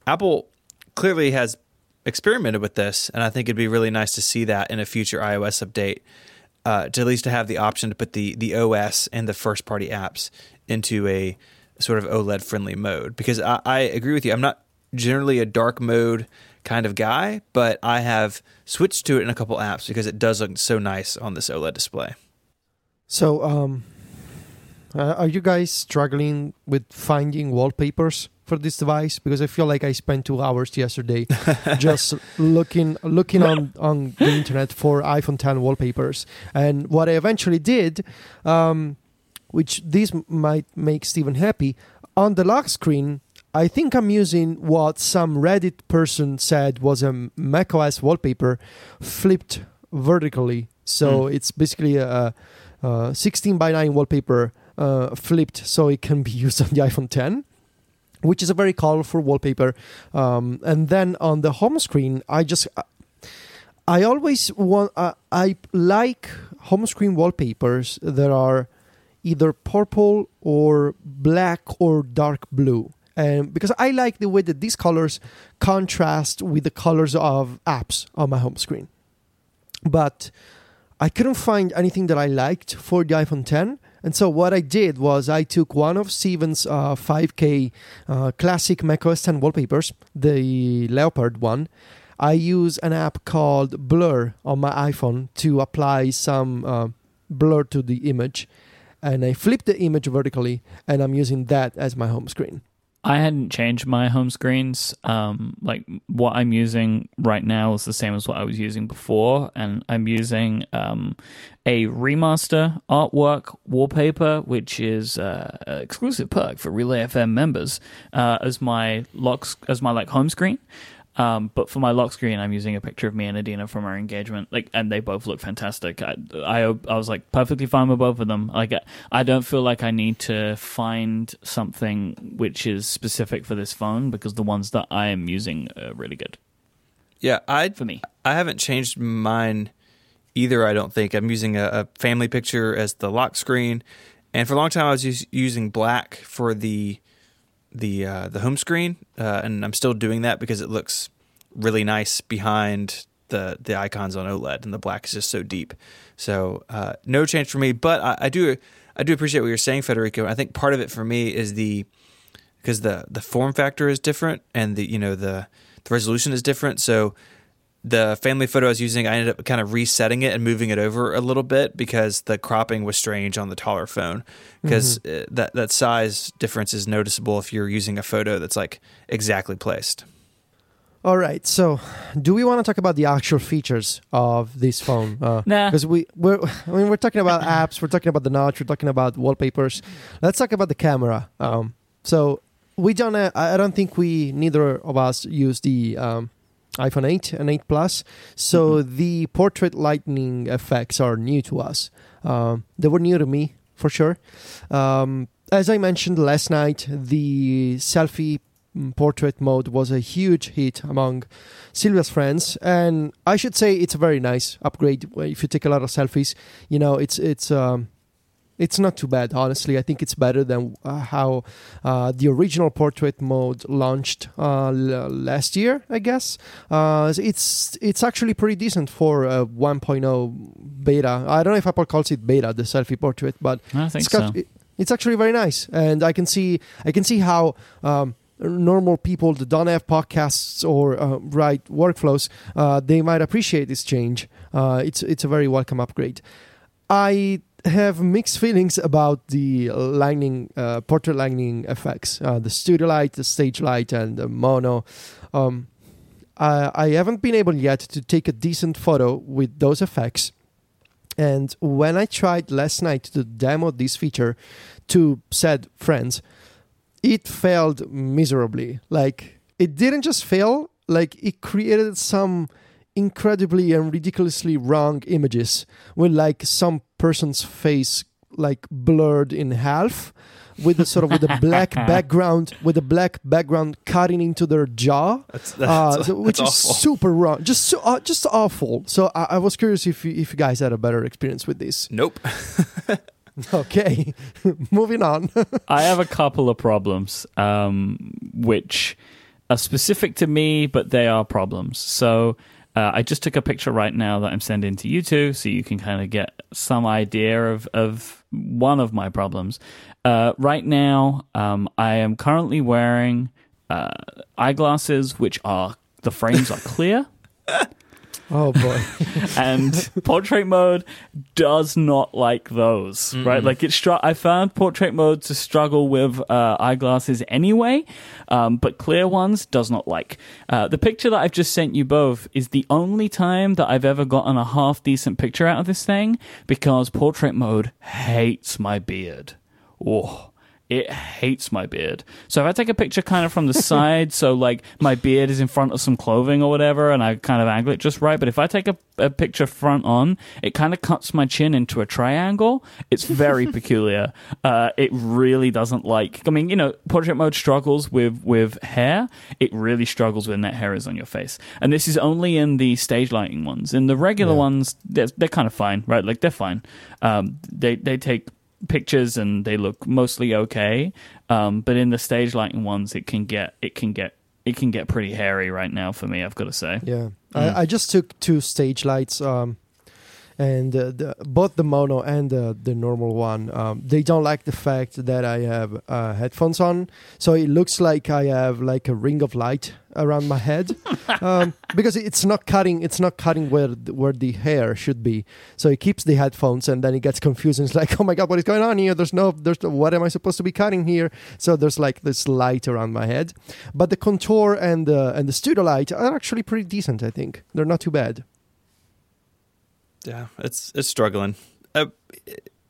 S3: Apple clearly has experimented with this, and I think it'd be really nice to see that in a future iOS update. Uh, to at least to have the option to put the the OS and the first party apps into a sort of OLED friendly mode. Because I, I agree with you, I'm not generally a dark mode kind of guy, but I have switched to it in a couple apps because it does look so nice on this OLED display.
S2: So, um, uh, are you guys struggling with finding wallpapers for this device? Because I feel like I spent two hours yesterday just looking looking on on the internet for iPhone 10 wallpapers, and what I eventually did, um, which this might make Stephen happy, on the lock screen. I think I'm using what some Reddit person said was a macOS wallpaper flipped vertically. So it's basically a, uh, 16 by 9 wallpaper uh, flipped so it can be used on the iPhone 10 which is a very colorful wallpaper. Um, and then on the home screen i just i always want uh, i like home screen wallpapers that are either purple or black or dark blue and because i like the way that these colors contrast with the colors of apps on my home screen but I couldn't find anything that I liked for the iPhone 10. And so what I did was I took one of Stephen's uh, 5K uh, classic macOS 10 wallpapers, the Leopard one. I use an app called Blur on my iPhone to apply some uh, blur to the image. And I flip the image vertically, and I'm using that as my home screen.
S1: I hadn't changed my home screens. Um, like what I'm using right now is the same as what I was using before, and I'm using um, a remaster artwork wallpaper, which is uh, an exclusive perk for Relay FM members, uh, as my locks as my like home screen. Um, but for my lock screen, I'm using a picture of me and Adina from our engagement, like, and they both look fantastic. I, I, I was like perfectly fine with both of them. Like, I don't feel like I need to find something which is specific for this phone because the ones that I am using are really good.
S3: Yeah, I
S1: for me,
S3: I haven't changed mine either. I don't think I'm using a, a family picture as the lock screen, and for a long time I was using black for the the uh, the home screen, uh, and I'm still doing that because it looks really nice behind the the icons on OLED, and the black is just so deep. So uh, no change for me, but I, I, do I do appreciate what you're saying, Federico. I think part of it for me is the because the the form factor is different, and the you know the the resolution is different. So the family photo I was using, I ended up kind of resetting it and moving it over a little bit because the cropping was strange on the taller phone. Because mm-hmm. Uh, that that size difference is noticeable if you're using a photo that's like exactly placed.
S2: All right. So, do we want to talk about the actual features of this phone?
S1: Uh, nah.
S2: Because we we're I mean we're talking about apps, we're talking about the notch, we're talking about wallpapers. Let's talk about the camera. Um, so we don't. Uh, I don't think we neither of us use the um, iPhone 8 and 8 Plus. So mm-hmm. the portrait lighting effects are new to us. Um, they were new to me for sure. Um, as I mentioned last night, the selfie mm, portrait mode was a huge hit among Silvia's friends, and I should say it's a very nice upgrade. If you take a lot of selfies, you know it's it's um, it's not too bad, honestly. I think it's better than uh, how uh, the original portrait mode launched uh, l- last year, I guess. Uh, it's it's actually pretty decent for a 1.0 beta. I don't know if Apple calls it beta, the selfie portrait, but
S1: it's got,
S2: so. It, it's actually very nice, and I can see I can see how. Um, normal people that don't have podcasts or uh, write workflows, uh, they might appreciate this change. it's it's a very welcome upgrade. I have mixed feelings about the lightning, uh, portrait lightning effects, uh, the studio light, the stage light, and the mono. Um, I, I haven't been able yet to take a decent photo with those effects. And when I tried last night to demo this feature to said friends, it failed miserably. Like, it didn't just fail, like, it created some incredibly and ridiculously wrong images with like some person's face like blurred in half with a sort of with a black background with a black background cutting into their jaw.
S3: That's, that's, uh,
S2: so, which
S3: is
S2: awful. super wrong just so, uh, just awful. So I, I, was curious if you, if you guys had a better experience with this.
S3: Nope.
S2: Okay moving on.
S1: I have a couple of problems um, which are specific to me but they are problems. So uh, I just took a picture right now that I'm sending to you two, so you can kind of get some idea of, of one of my problems. Uh, right now, um, I am currently wearing uh, eyeglasses, which are the frames are clear.
S2: Oh boy.
S1: and portrait mode does not like those, mm right? Like it str- I found portrait mode to struggle with uh, eyeglasses anyway, um, but clear ones does not like. Uh, the picture that I've just sent you both is the only time that I've ever gotten a half decent picture out of this thing because portrait mode hates my beard. Oh it hates my beard. So if I take a picture kind of from the side, so like my beard is in front of some clothing or whatever, and I kind of angle it just right, but if I take a, a picture front on, it kind of cuts my chin into a triangle. It's very peculiar. Uh, it really doesn't like. I mean, you know, portrait mode struggles with with hair. It really struggles when that hair is on your face, and this is only in the stage lighting ones. In the regular yeah. ones, they're, they're kind of fine, right? Like they're fine. Um, they they take pictures and they look mostly okay. Um, but in the stage lighting ones, it can get it can get it can get pretty hairy right now for me. I've got to say.
S2: Yeah, mm. I, I, just took two stage lights. Um, and uh, the, both the mono and the, the normal one um, they don't like the fact that i have uh, headphones on. So it looks like i have like a ring of light around my head um, because it's not cutting it's not cutting where the, where the hair should be. So it keeps the headphones and then it gets confused. And it's like oh my god what is going on here? There's no there's no, what am i supposed to be cutting here? So there's like this light around my head. But the contour and the and the studio light are actually pretty decent i think. They're not too bad
S3: Yeah, it's it's struggling. Uh,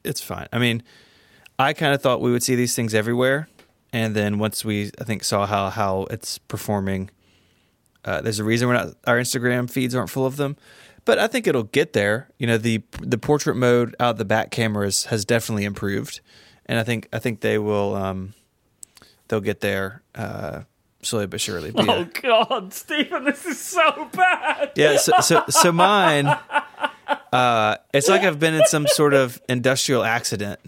S3: it's fine. I mean, I kind of thought we would see these things everywhere, and then once we, I think, saw how how it's performing, uh, there's a reason we're not our Instagram feeds aren't full of them. But I think it'll get there. You know, the the portrait mode out of the back cameras has definitely improved, and I think I think they will um, they'll get there uh, slowly but surely. But
S1: Oh. God, Stephen, this is so bad.
S3: Yeah, so so, so mine, uh, it's like I've been in some sort of industrial accident.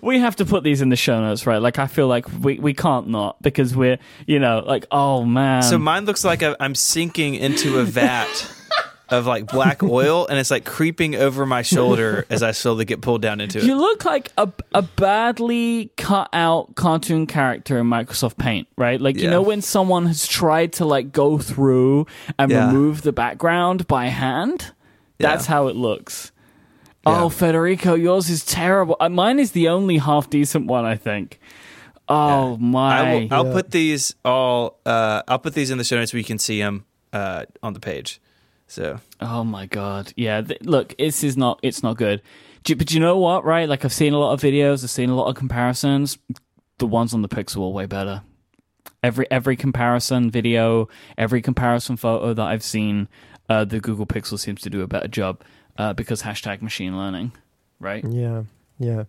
S1: We have to put these in the show notes, right? Like, I feel like we, we can't not because we're, you know, like, oh man.
S3: So mine looks like I'm sinking into a vat of like black oil, and it's like creeping over my shoulder as I slowly get pulled down into it.
S1: you look like a, a badly cut out cartoon character in Microsoft Paint, right? Like, you know, when someone has tried to like go through and
S3: Yeah.
S1: remove the background by hand, that's
S3: Yeah.
S1: how it looks.
S3: Yeah.
S1: Oh, Federico, yours is terrible. Uh, Mine is the only half decent one, I think. Oh my!
S3: I will, I'll
S2: Yeah.
S3: put these all. Uh, I'll put these in the show notes where you can see them uh, on the page. So
S1: Oh my god. Yeah, th- look, this is not it's not good. Do, but you know what, right? Like I've seen a lot of videos, I've seen a lot of comparisons. The ones on the Pixel are way better. Every every comparison video, every comparison photo that I've seen, uh, the Google Pixel seems to do a better job uh, because hashtag machine learning, right?
S2: Yeah, yeah.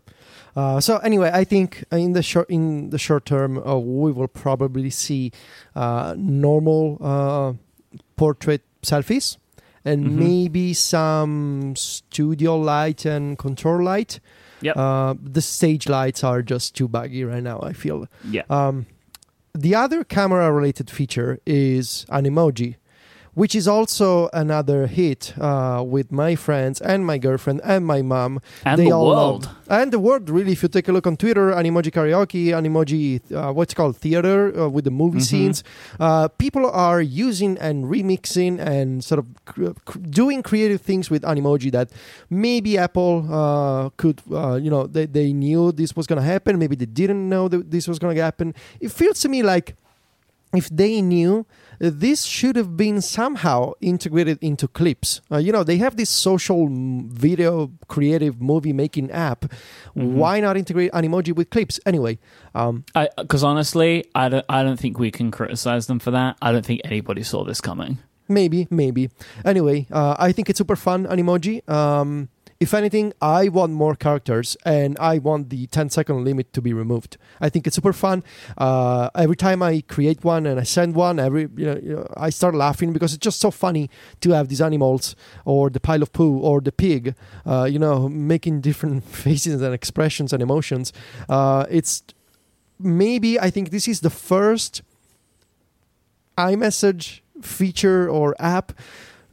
S2: Uh, so anyway, I think in the short in the short term, uh, we will probably see uh, normal uh, portrait selfies and
S1: Mhm.
S2: maybe some studio light and contour light.
S1: Yep.
S2: Uh, the stage lights are just too buggy right now. I feel.
S1: Yeah.
S2: Um, the other camera related feature is Animoji, which is also another hit uh, with my friends and my girlfriend and my mom.
S1: And
S2: they
S1: the
S2: all
S1: world.
S2: love- and the world, really. If you take a look on Twitter, Animoji Karaoke, Animoji, uh, what's called theater uh, with the movie
S1: Mhm.
S2: scenes, uh, people are using and remixing and sort of cr- cr- doing creative things with Animoji that maybe Apple uh, could, uh, you know, they, they knew this was going to happen. Maybe they didn't know that this was going to happen. It feels to me like if they knew this should have been somehow integrated into clips uh, you know they have this social video creative movie making app
S1: Mhm.
S2: why not integrate Animoji with clips anyway um,
S1: Because honestly, I don't I don't think we can criticize them for that. I don't think anybody saw this coming.
S2: maybe maybe anyway uh, i think it's super fun animoji um, if anything i want more characters and i want the 10 second limit to be removed i think it's super fun uh, every time i create one and i send one every you know, you know i start laughing because it's just so funny to have these animals or the pile of poo or the pig uh, you know making different faces and expressions and emotions uh, it's maybe i think this is the first iMessage feature or app.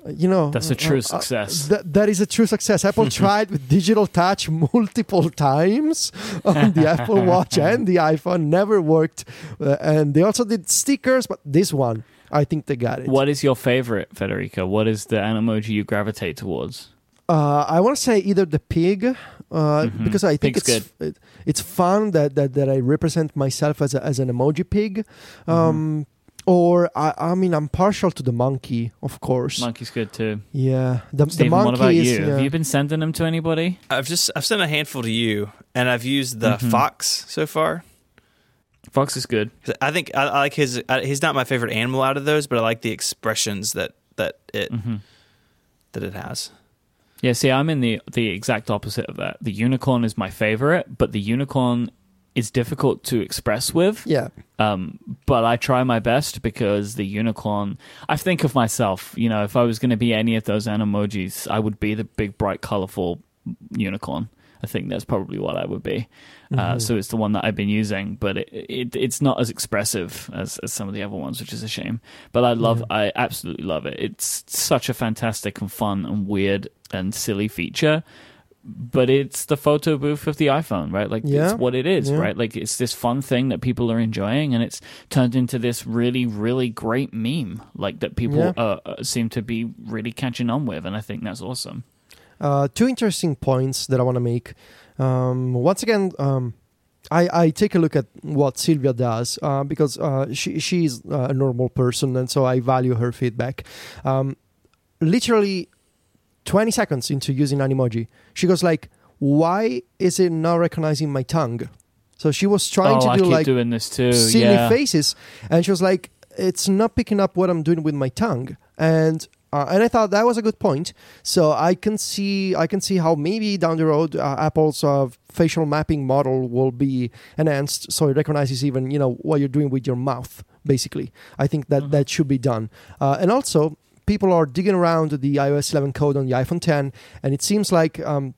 S2: Uh, You know,
S1: That's a true
S2: uh, uh,
S1: success.
S2: that, is a true success. Apple tried with digital touch multiple times on the Apple Watch and the iPhone, never worked. Uh, and they also did stickers, but this one, I think they got it.
S1: What is your favorite, Federico? What is the emoji you gravitate towards?
S2: Uh, I want to say either the pig, uh,
S1: Mhm.
S2: because I think
S1: Pig's
S2: it's it, it's fun that, that that I represent myself as a, as an emoji pig,
S1: Mm-hmm.
S2: Or I, I mean I'm partial to the monkey, of course.
S1: Monkey's good too.
S2: Yeah, the,
S1: Stephen,
S2: the monkey
S1: what about
S2: is.
S1: you?
S2: yeah.
S1: Have you been sending them to anybody?
S3: I've just I've sent a handful to you, and I've used the
S1: Mhm.
S3: fox so far.
S1: Fox is good.
S3: 'Cause I think I, I like his. I, he's not my favorite animal out of those, but I like the expressions that that it
S1: hmm
S3: that it has.
S1: Yeah, see, I'm in the the exact opposite of that. The unicorn is my favorite, but the unicorn is difficult to express with.
S2: yeah,
S1: Um, but I try my best because the unicorn. I think of myself. You know, if I was going to be any of those animojis, I would be the big, bright, colorful unicorn. I think that's probably what I would be. Uh,
S2: Mhm.
S1: so it's the one that I've been using, but it, it it's not as expressive as, as some of the other ones, which is a shame. But I love,
S2: Yeah.
S1: I absolutely love it. It's such a fantastic and fun and weird and silly feature. But it's the photo booth of the iPhone, right? Like
S2: Yeah.
S1: it's what it is,
S2: Yeah.
S1: right? Like it's this fun thing that people are enjoying, and it's turned into this really, really great meme, like that people
S2: Yeah.
S1: uh, uh, seem to be really catching on with, and I think that's awesome.
S2: Uh, two interesting points that I want to make. Um, once again, um, I, I take a look at what Silvia does uh, because uh, she she's uh, a normal person, and so I value her feedback. Um, literally, twenty seconds into using Animoji, she goes like, "Why is it not recognizing my tongue?" So she was trying
S1: oh,
S2: to
S1: I
S2: do
S1: keep
S2: like
S1: doing this too.
S2: silly
S1: yeah.
S2: faces, and she was like, "It's not picking up what I'm doing with my tongue," and uh, and I thought that was a good point. So I can see I can see how maybe down the road uh, Apple's uh, facial mapping model will be enhanced, so it recognizes even you know what you're doing with your mouth. Basically, I think that
S1: Mhm.
S2: that should be done, uh, and also. People are digging around the iOS 11 code on the iPhone 10, and it seems like um,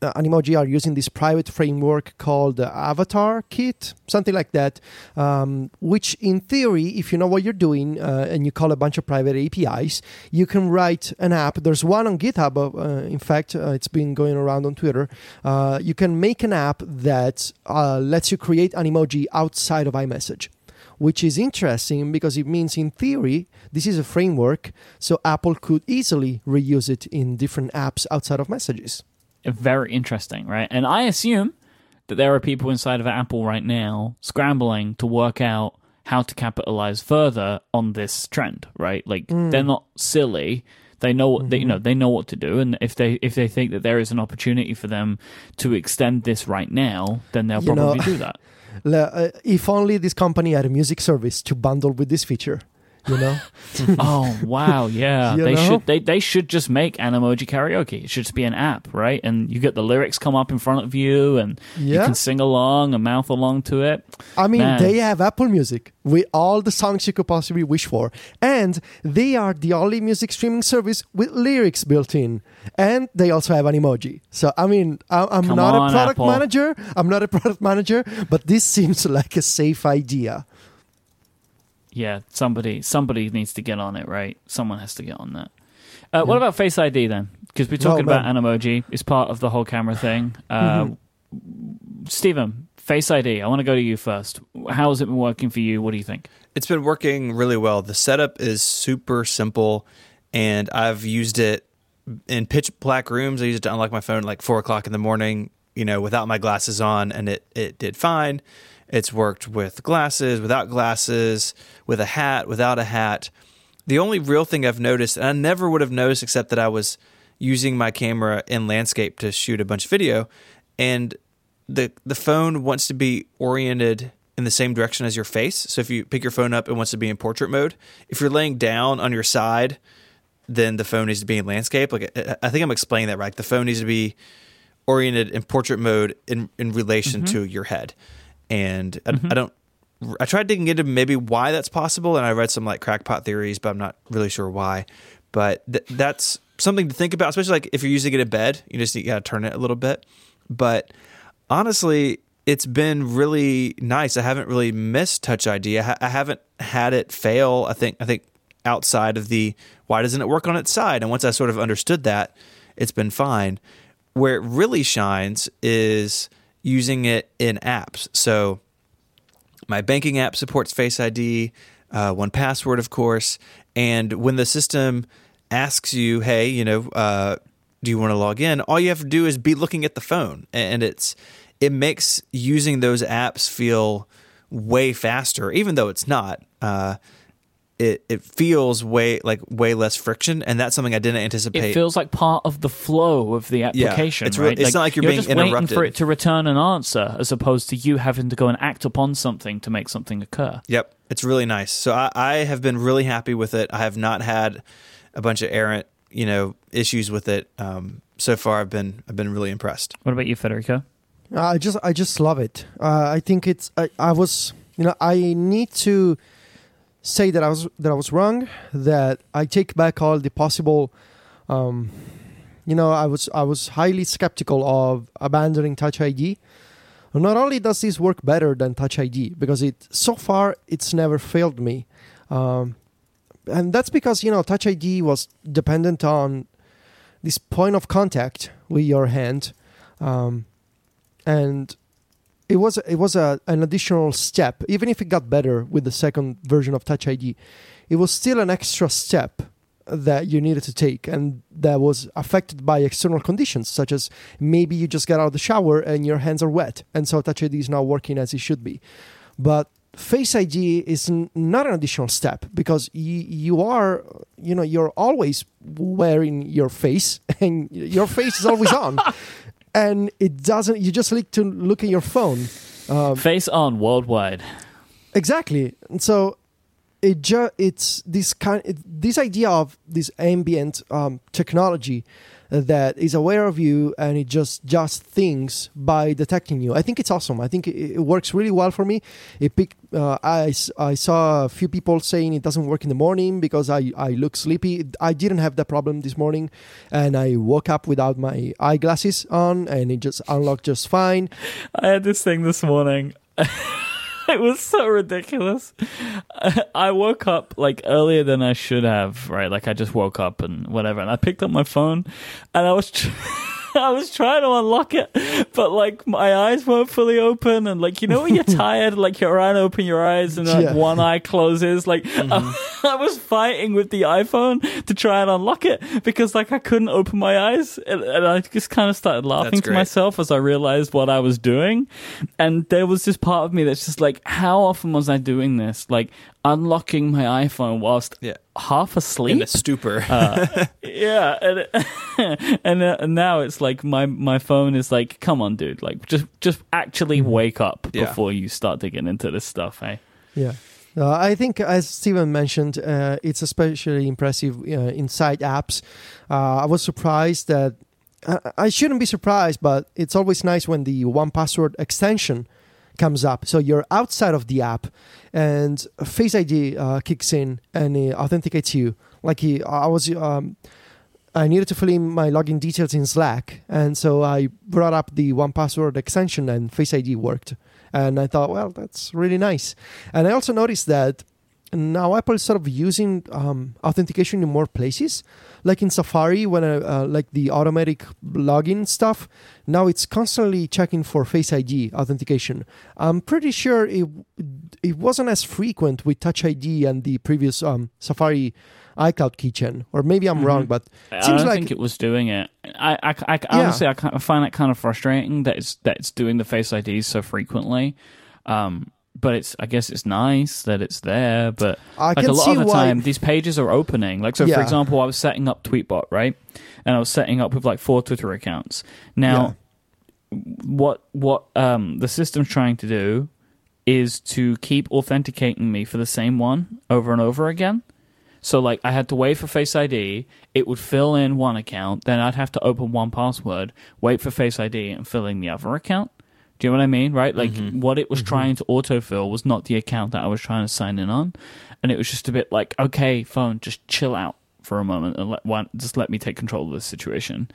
S2: uh, Animoji are using this private framework called the Avatar Kit, something like that, um, which in theory, if you know what you're doing uh, and you call a bunch of private APIs, you can write an app. There's one on GitHub, uh, in fact, uh, it's been going around on Twitter. Uh, you can make an app that uh, lets you create Animoji outside of iMessage. Which is interesting because it means, in theory, this is a framework, so Apple could easily reuse it in different apps outside of messages.
S1: very interesting, right? And I assume that there are people inside of Apple right now scrambling to work out how to capitalize further on this trend, right? Like
S2: Mm.
S1: they're not silly. They know what they, you know they know what to do, and if they if they think that there is an opportunity for them to extend this right now, then they'll
S2: You know-
S1: probably do that.
S2: Uh, if only this company had a music service to bundle with this feature, you know?
S1: oh wow, yeah.
S2: You
S1: they
S2: know?
S1: should they they should just make Animoji karaoke. It should just be an app, right? And you get the lyrics come up in front of you, and you can sing along and mouth along to it.
S2: I mean,
S1: Man.
S2: they have Apple Music with all the songs you could possibly wish for. And they are the only music streaming service with lyrics built in. And they also have Animoji. So, I mean, I- I'm
S1: Come
S2: not
S1: on,
S2: a product
S1: Apple.
S2: manager. I'm not a product manager, but this seems like a safe idea.
S1: Yeah, somebody somebody needs to get on it, right? Someone has to get on that. Uh, What about Face ID then? Because we're talking
S2: Oh,
S1: about
S2: man.
S1: Animoji. It's part of the whole camera thing. Uh,
S2: Mhm.
S1: Stephen, Face ID. I want to go to you first. How has it been working for you? What do you think?
S3: It's been working really well. The setup is super simple, and I've used it in pitch black rooms. I used it to unlock my phone at like four o'clock in the morning, you know, without my glasses on, and it it did fine. It's worked with glasses, without glasses, with a hat, without a hat. The only real thing I've noticed, and I never would have noticed except that I was using my camera in landscape to shoot a bunch of video, and the the phone wants to be oriented in the same direction as your face. So if you pick your phone up, it wants to be in portrait mode. If you're laying down on your side, then the phone needs to be in landscape. Like I- think I'm explaining that right. The phone needs to be oriented in portrait mode in in relation mm-hmm. to your head. And I, mm-hmm. I don't. I tried digging into maybe why that's possible, and I read some like crackpot theories, but I'm not really sure why. But th- that's something to think about, especially like if you're using it in bed. You just you gotta turn it a little bit. But honestly, it's been really nice. I haven't really missed Touch ID. I, ha- I haven't had it fail. I think I think outside of the why doesn't it work on its side? And once I sort of understood that, it's been fine. Where it really shines is using it in apps. So my banking app supports Face ID, uh, 1Password, of course. And when the system asks you, "Hey, you know, uh, do you want to log in?" All you have to do is be looking at the phone, and it's it makes using those apps feel way faster, even though it's not. Uh, it it feels way like way less friction, and that's something I didn't anticipate.
S1: It feels like part of the flow of the application.
S3: it's re-
S1: right?
S3: it's not like you're being
S1: just waiting
S3: interrupted.
S1: for it to return an answer, as opposed to you having to go and act upon something to make something occur.
S3: Yep, it's really nice. So I, I have been really happy with it. I have not had a bunch of errant, you know, issues with it. Um, so far, I've been I've been really impressed.
S1: What about you, Federico?
S2: I just I just love it. Uh, I think it's I, I was you know I need to say that I was that I was wrong. That I take back all the possible um, you know, I was I was highly skeptical of abandoning Touch ID. Not only does this work better than Touch ID because it so far it's never failed me, um, and that's because you know Touch ID was dependent on this point of contact with your hand, um, and it was it was a, an additional step. Even if it got better with the second version of Touch ID, it was still an extra step that you needed to take and that was affected by external conditions such as maybe you just got out of the shower and your hands are wet and so touch id is not working as it should be but face id is n- not an additional step because y- you are you know you're always wearing your face and your face is always on and it doesn't you just need to look at your phone um,
S1: Face on worldwide.
S2: Exactly. And so it ju- it's this kind it, this idea of this ambient um, technology that is aware of you and it just just thinks by detecting you. I think it's awesome. I think it, works really well for me. It picked, uh, I, I saw a few people saying it doesn't work in the morning because I, I look sleepy. I didn't have that problem this morning and I woke up without my eyeglasses on and it just unlocked just fine.
S1: I had this thing this morning. it was so ridiculous. I woke up like earlier than I should have, right? Like I just woke up and whatever, and I picked up my phone, and I was. Tr- I was trying to unlock it, but like my eyes weren't fully open, and like you know when you're tired, like you're trying to open your eyes and like
S2: Yeah.
S1: one eye closes. Like mm-hmm. I was fighting with the iPhone to try and unlock it because like I couldn't open my eyes, and, and I just kind of started laughing to myself as I realized what I was doing, and there was this part of me that's just like, how often was I doing this? Like unlocking my iPhone whilst
S3: Yeah.
S1: half asleep In
S3: a stupor.
S1: Uh, yeah, and and, uh, and now it's like my my phone is like, come on, dude, like just just actually wake up
S3: Yeah.
S1: before you start digging into this stuff, hey.
S2: Yeah. Uh, I think, as Stephen mentioned, uh, it's especially impressive uh, inside apps. Uh, I was surprised that I, I shouldn't be surprised, but it's always nice when the 1Password extension comes up. So you're outside of the app, and Face ID uh, kicks in and it authenticates you. Like he, I was. Um, I needed to fill in my login details in Slack, and so I brought up the 1Password extension, and Face ID worked. And I thought, well, that's really nice. And I also noticed that now Apple is sort of using um, authentication in more places, like in Safari when I, uh, like the automatic login stuff. Now it's constantly checking for Face ID authentication. I'm pretty sure it it wasn't as frequent with Touch ID and the previous um, Safari iCloud keychain, or maybe I'm
S1: Mhm.
S2: wrong, but
S1: I
S2: Seems
S1: don't
S2: like-
S1: think it was doing it. I, I, I honestly, I find it kind of frustrating that it's that it's doing the Face IDs so frequently. Um, but it's, I guess, it's nice that it's there. But
S2: I
S1: like a lot of the time, these pages are opening. Like, so for example, I was setting up Tweetbot, right? And I was setting up with like four Twitter accounts. Now, what what um the system's trying to do is to keep authenticating me for the same one over and over again. So like I had to wait for Face ID, it would fill in one account, then I'd have to open 1Password, wait for Face ID and fill in the other account. Do you know what I mean? Right? Like what it was trying to autofill was not the account that I was trying to sign in on. And it was just a bit like, okay, phone, just chill out for a moment and let one just let me take control of this situation.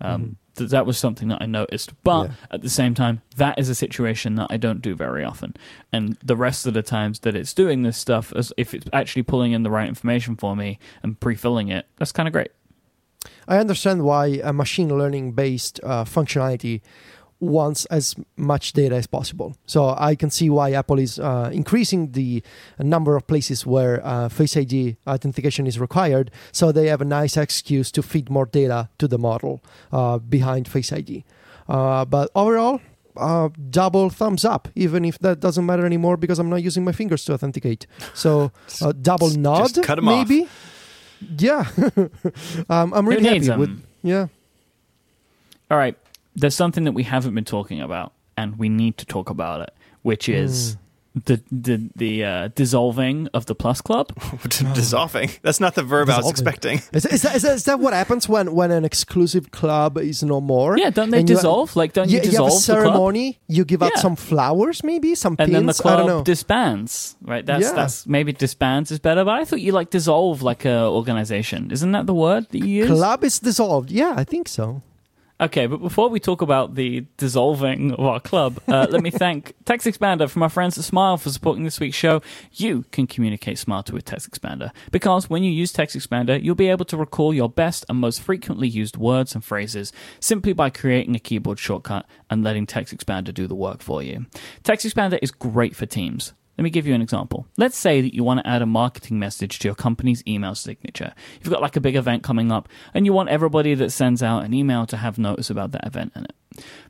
S1: Um, th- that was something that I noticed, but
S2: Yeah.
S1: at the same time, that is a situation that I don't do very often. And the rest of the times that it's doing this stuff, as if it's actually pulling in the right information for me and pre-filling it, that's kind of great.
S2: I understand why a machine learning based uh, functionality wants as much data as possible. So I can see why Apple is uh, increasing the number of places where uh, Face ID authentication is required, so they have a nice excuse to feed more data to the model uh, behind Face ID. Uh, but overall, uh, double thumbs up, even if that doesn't matter anymore because I'm not using my fingers to authenticate. So uh, double
S3: Just-
S2: nod,
S3: just cut 'em off.
S2: maybe. Yeah, um, I'm really happy
S1: needs 'em?
S2: with. Yeah.
S1: All right, there's something that we haven't been talking about, and we need to talk about it, which is the the the uh, dissolving of the Plus Club.
S3: Dissolving. That's not the verb I was expecting.
S2: Is, is, that, is, that, is that what happens when, when an exclusive club is no more?
S1: Yeah, don't they
S2: And you-
S1: dissolve? Like, don't you
S2: Yeah, you have a ceremony. You give out
S1: Yeah.
S2: some flowers, maybe some
S1: And
S2: pins.
S1: then the
S2: I don't know.
S1: club disbands, right? That's
S2: Yeah.
S1: that's maybe disbands is better, but I thought you like dissolve like a organization. Isn't that the word that you use?
S2: club is dissolved. Yeah, I think so.
S1: Okay, but before we talk about the dissolving of our club, uh, let me thank TextExpander from our friends at Smile for supporting this week's show. You can communicate smarter with TextExpander because when you use TextExpander, you'll be able to recall your best and most frequently used words and phrases simply by creating a keyboard shortcut and letting TextExpander do the work for you. TextExpander is great for teams. Let me give you an example. Let's say that you want to add a marketing message to your company's email signature. You've got like a big event coming up and you want everybody that sends out an email to have notice about that event in it.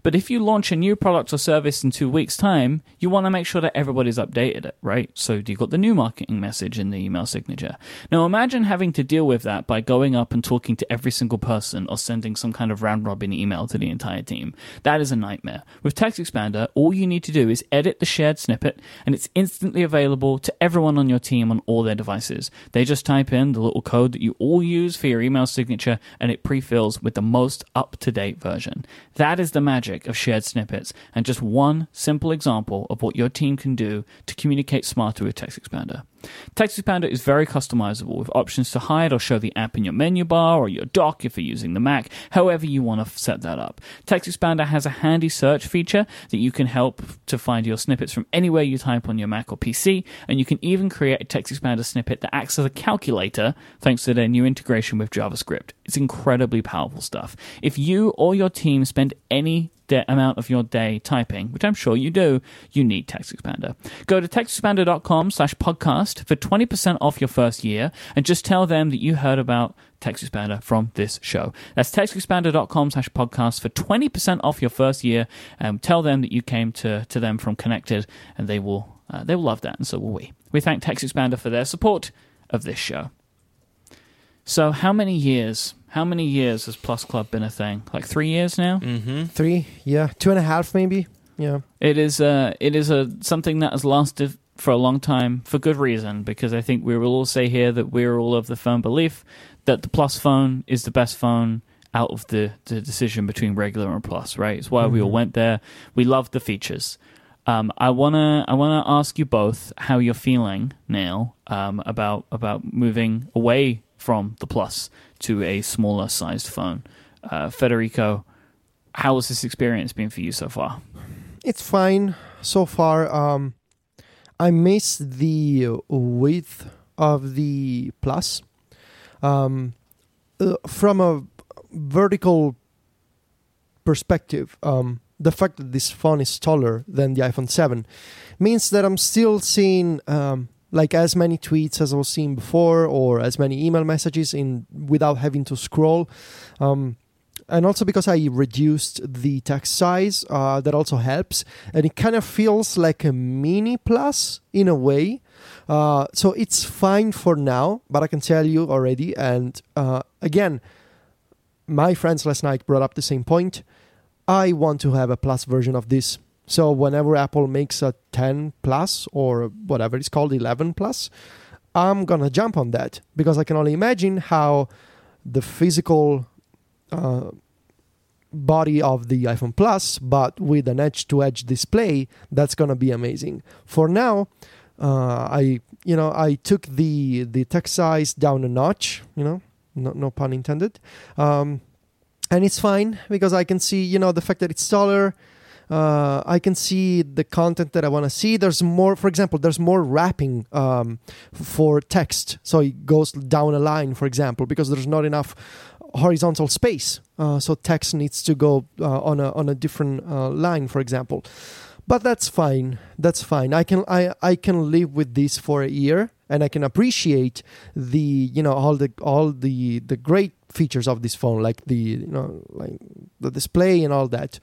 S1: But if you launch a new product or service in two weeks' time, you want to make sure that everybody's updated it, right? So you've got the new marketing message in the email signature. Now imagine having to deal with that by going up and talking to every single person or sending some kind of round robin email to the entire team. That is a nightmare. With TextExpander, all you need to do is edit the shared snippet and it's instantly available to everyone on your team on all their devices. They just type in the little code that you all use for your email signature and it pre-fills with the most up-to-date version. That is the magic of shared snippets and just one simple example of what your team can do to communicate smarter with TextExpander. Text Expander is very customizable with options to hide or show the app in your menu bar or your dock if you're using the Mac, however you want to set that up. TextExpander has a handy search feature that you can help to find your snippets from anywhere you type on your Mac or PC, and you can even create a TextExpander snippet that acts as a calculator thanks to their new integration with JavaScript. It's incredibly powerful stuff. If you or your team spend any the amount of your day typing, which I'm sure you do, you need TextExpander. Go to textexpander.com slash podcast for 20% off your first year and just tell them that you heard about TextExpander from this show. That's textexpander.com slash podcast for 20% off your first year. Um, tell them that you came to, to them from Connected and they will, uh, they will love that and so will we. We thank TextExpander for their support of this show. So how many years, how many years has Plus Club been a thing? Like three years now?
S3: Mm-hmm.
S2: Three, yeah, two and a half, maybe. Yeah,
S1: It is uh it is a something that has lasted for a long time for good reason because I think we will all say here that we're all of the firm belief that the Plus phone is the best phone out of the, the decision between regular and Plus, right? It's why we all
S2: Mhm.
S1: went there. We love the features. Um, I wanna I wanna ask you both how you're feeling now um, about about moving away from the Plus to a smaller sized phone. Uh, Federico, how has this experience been for you so far?
S2: it's fine so far. Um, I miss the width of the plus. Um, uh, from a vertical perspective, um, the fact that this phone is taller than the iPhone 7 means that I'm still seeing um, like as many tweets as I was seeing before, or as many email messages in without having to scroll. Um, and also because I reduced the text size, uh, that also helps. And it kind of feels like a mini plus in a way. Uh, so it's fine for now, but I can tell you already. And uh, again, my friends last night brought up the same point. I want to have a plus version of this. So whenever Apple makes a 10 plus or whatever it's called, 11 plus, I'm gonna jump on that because I can only imagine how the physical uh, body of the iPhone Plus, but with an edge-to-edge display, that's gonna be amazing. For now, uh, I you know I took the the text size down a notch. You know, no, no pun intended. Um, and it's fine because I can see you know the fact that it's taller. Uh, I can see the content that I want to see. There's more, for example, there's more wrapping um, for text, so it goes down a line, for example, because there's not enough horizontal space. Uh, so text needs to go uh, on a on a different uh, line, for example. But that's fine. That's fine. I can I, I can live with this for a year, and I can appreciate the you know all the all the the great features of this phone, like the you know like the display and all that.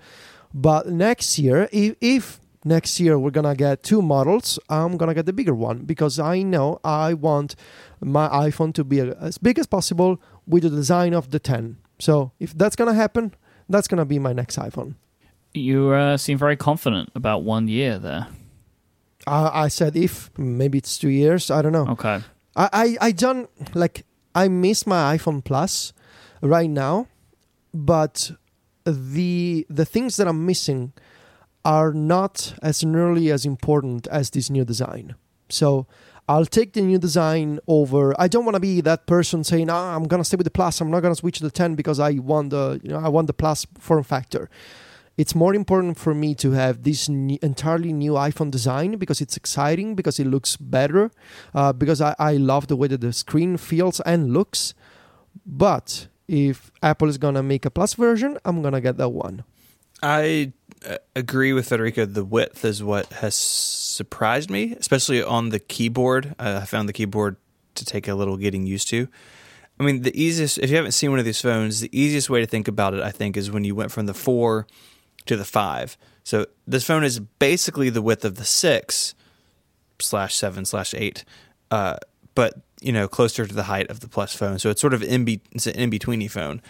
S2: But next year, if, if next year we're gonna get two models, I'm gonna get the bigger one because I know I want my iPhone to be as big as possible with the design of the 10. So if that's gonna happen, that's gonna be my next iPhone.
S1: You uh, seem very confident about one year there.
S2: I, I said if maybe it's two years. I don't know.
S1: Okay.
S2: I, I I don't like. I miss my iPhone Plus right now, but the the things that I'm missing are not as nearly as important as this new design. So I'll take the new design over. I don't want to be that person saying, ah, "I'm gonna stay with the Plus. I'm not gonna switch to the 10 because I want the you know I want the Plus form factor." It's more important for me to have this entirely new iPhone design because it's exciting, because it looks better, uh, because I, I love the way that the screen feels and looks. But if Apple is gonna make a Plus version, I'm gonna get that one.
S3: I uh, agree with Federico. The width is what has surprised me, especially on the keyboard. Uh, I found the keyboard to take a little getting used to. I mean, the easiest, if you haven't seen one of these phones, the easiest way to think about it, I think, is when you went from the four to the five. So this phone is basically the width of the six slash seven slash eight, uh, but you know closer to the height of the plus phone. So it's sort of in be- it's an in betweeny phone.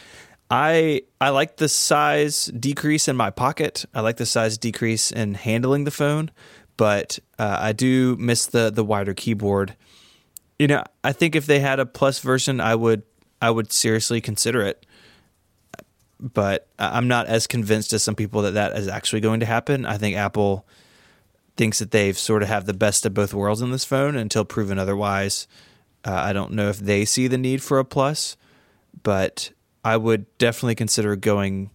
S3: I I like the size decrease in my pocket. I like the size decrease in handling the phone, but uh, I do miss the the wider keyboard. You know, I think if they had a plus version, I would I would seriously consider it. But I'm not as convinced as some people that that is actually going to happen. I think Apple thinks that they've sort of have the best of both worlds in this phone until proven otherwise. Uh, I don't know if they see the need for a plus, but I would definitely consider going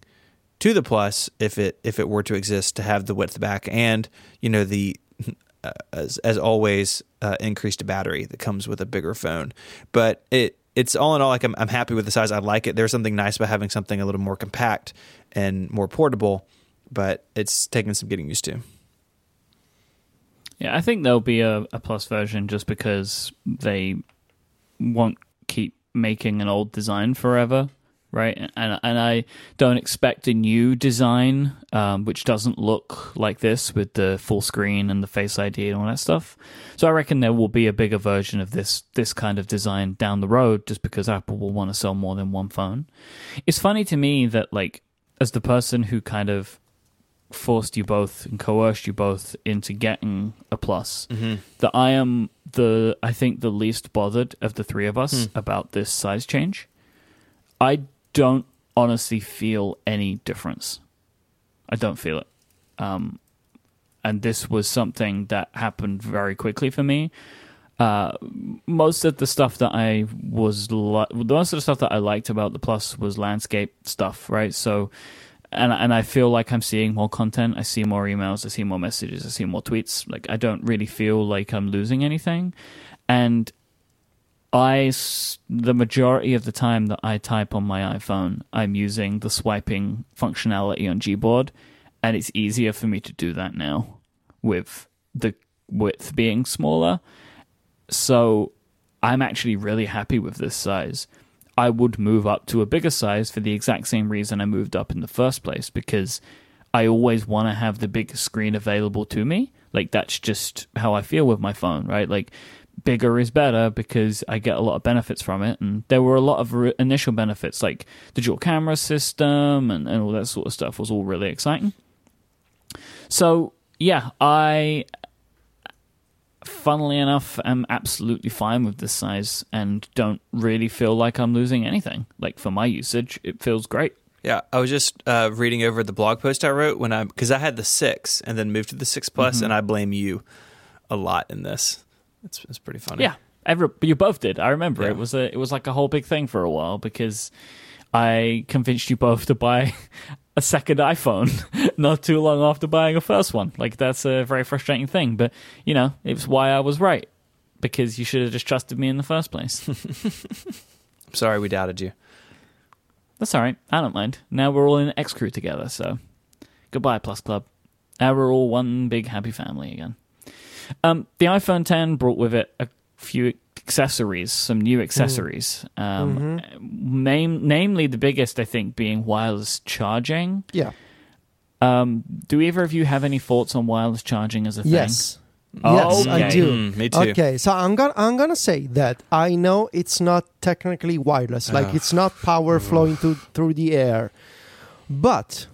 S3: to the plus if it if it were to exist to have the width back and you know the uh, as as always uh, increased battery that comes with a bigger phone. But it it's all in all like I'm I'm happy with the size. I like it. There's something nice about having something a little more compact and more portable, but it's taken some getting used to.
S1: Yeah, I think there'll be a, a plus version just because they won't keep making an old design forever, right? And and I don't expect a new design um, which doesn't look like this with the full screen and the Face ID and all that stuff. So I reckon there will be a bigger version of this this kind of design down the road, just because Apple will want to sell more than one phone. It's funny to me that like as the person who kind of forced you both and coerced you both into getting a plus
S3: Mm-hmm.
S1: that I am the I think the least bothered of the three of us
S3: Hmm.
S1: about this size change. I don't honestly feel any difference. I don't feel it. Um, and this was something that happened very quickly for me. Uh, most of the stuff that I was li- the most of the stuff that I liked about the plus was landscape stuff, right? So, and and I feel like I'm seeing more content. I see more emails. I see more messages. I see more tweets. Like I don't really feel like I'm losing anything, and I the majority of the time that I type on my iPhone, I'm using the swiping functionality on Gboard, and it's easier for me to do that now with the width being smaller. So I'm actually really happy with this size. I would move up to a bigger size for the exact same reason I moved up in the first place because I always want to have the biggest screen available to me. Like that's just how I feel with my phone, right? Like bigger is better because I get a lot of benefits from it. And there were a lot of re- initial benefits, like the dual camera system and, and all that sort of stuff was all really exciting. So, yeah, I, funnily enough, am absolutely fine with this size and don't really feel like I'm losing anything. Like for my usage, it feels great.
S3: Yeah, I was just uh, reading over the blog post I wrote when I because I had the six and then moved to the six plus,
S1: Mm-hmm.
S3: and I blame you a lot in this. It's it's pretty funny.
S1: Yeah, every, you both did. I remember
S3: Yeah.
S1: it was a it was like a whole big thing for a while because I convinced you both to buy a second iPhone not too long after buying a first one. Like that's a very frustrating thing, but you know it's why I was right because you should have just trusted me in the first place.
S3: I'm sorry we doubted you.
S1: that's all right. I don't mind. Now we're all in X crew together. So goodbye, Plus Club. Now we're all one big happy family again. Um, the iPhone 10 brought with it a few accessories, some new accessories. Um, name, namely, the biggest, I think, being wireless charging.
S2: Yeah.
S1: Um, do either of you have any thoughts on wireless charging as a thing?
S2: Yes.
S1: Oh,
S2: yes, I do.
S3: Mm, me too.
S2: Okay, so I'm gonna I'm gonna say that I know it's not technically wireless, like
S3: Ugh.
S2: it's not power flowing through through the air, but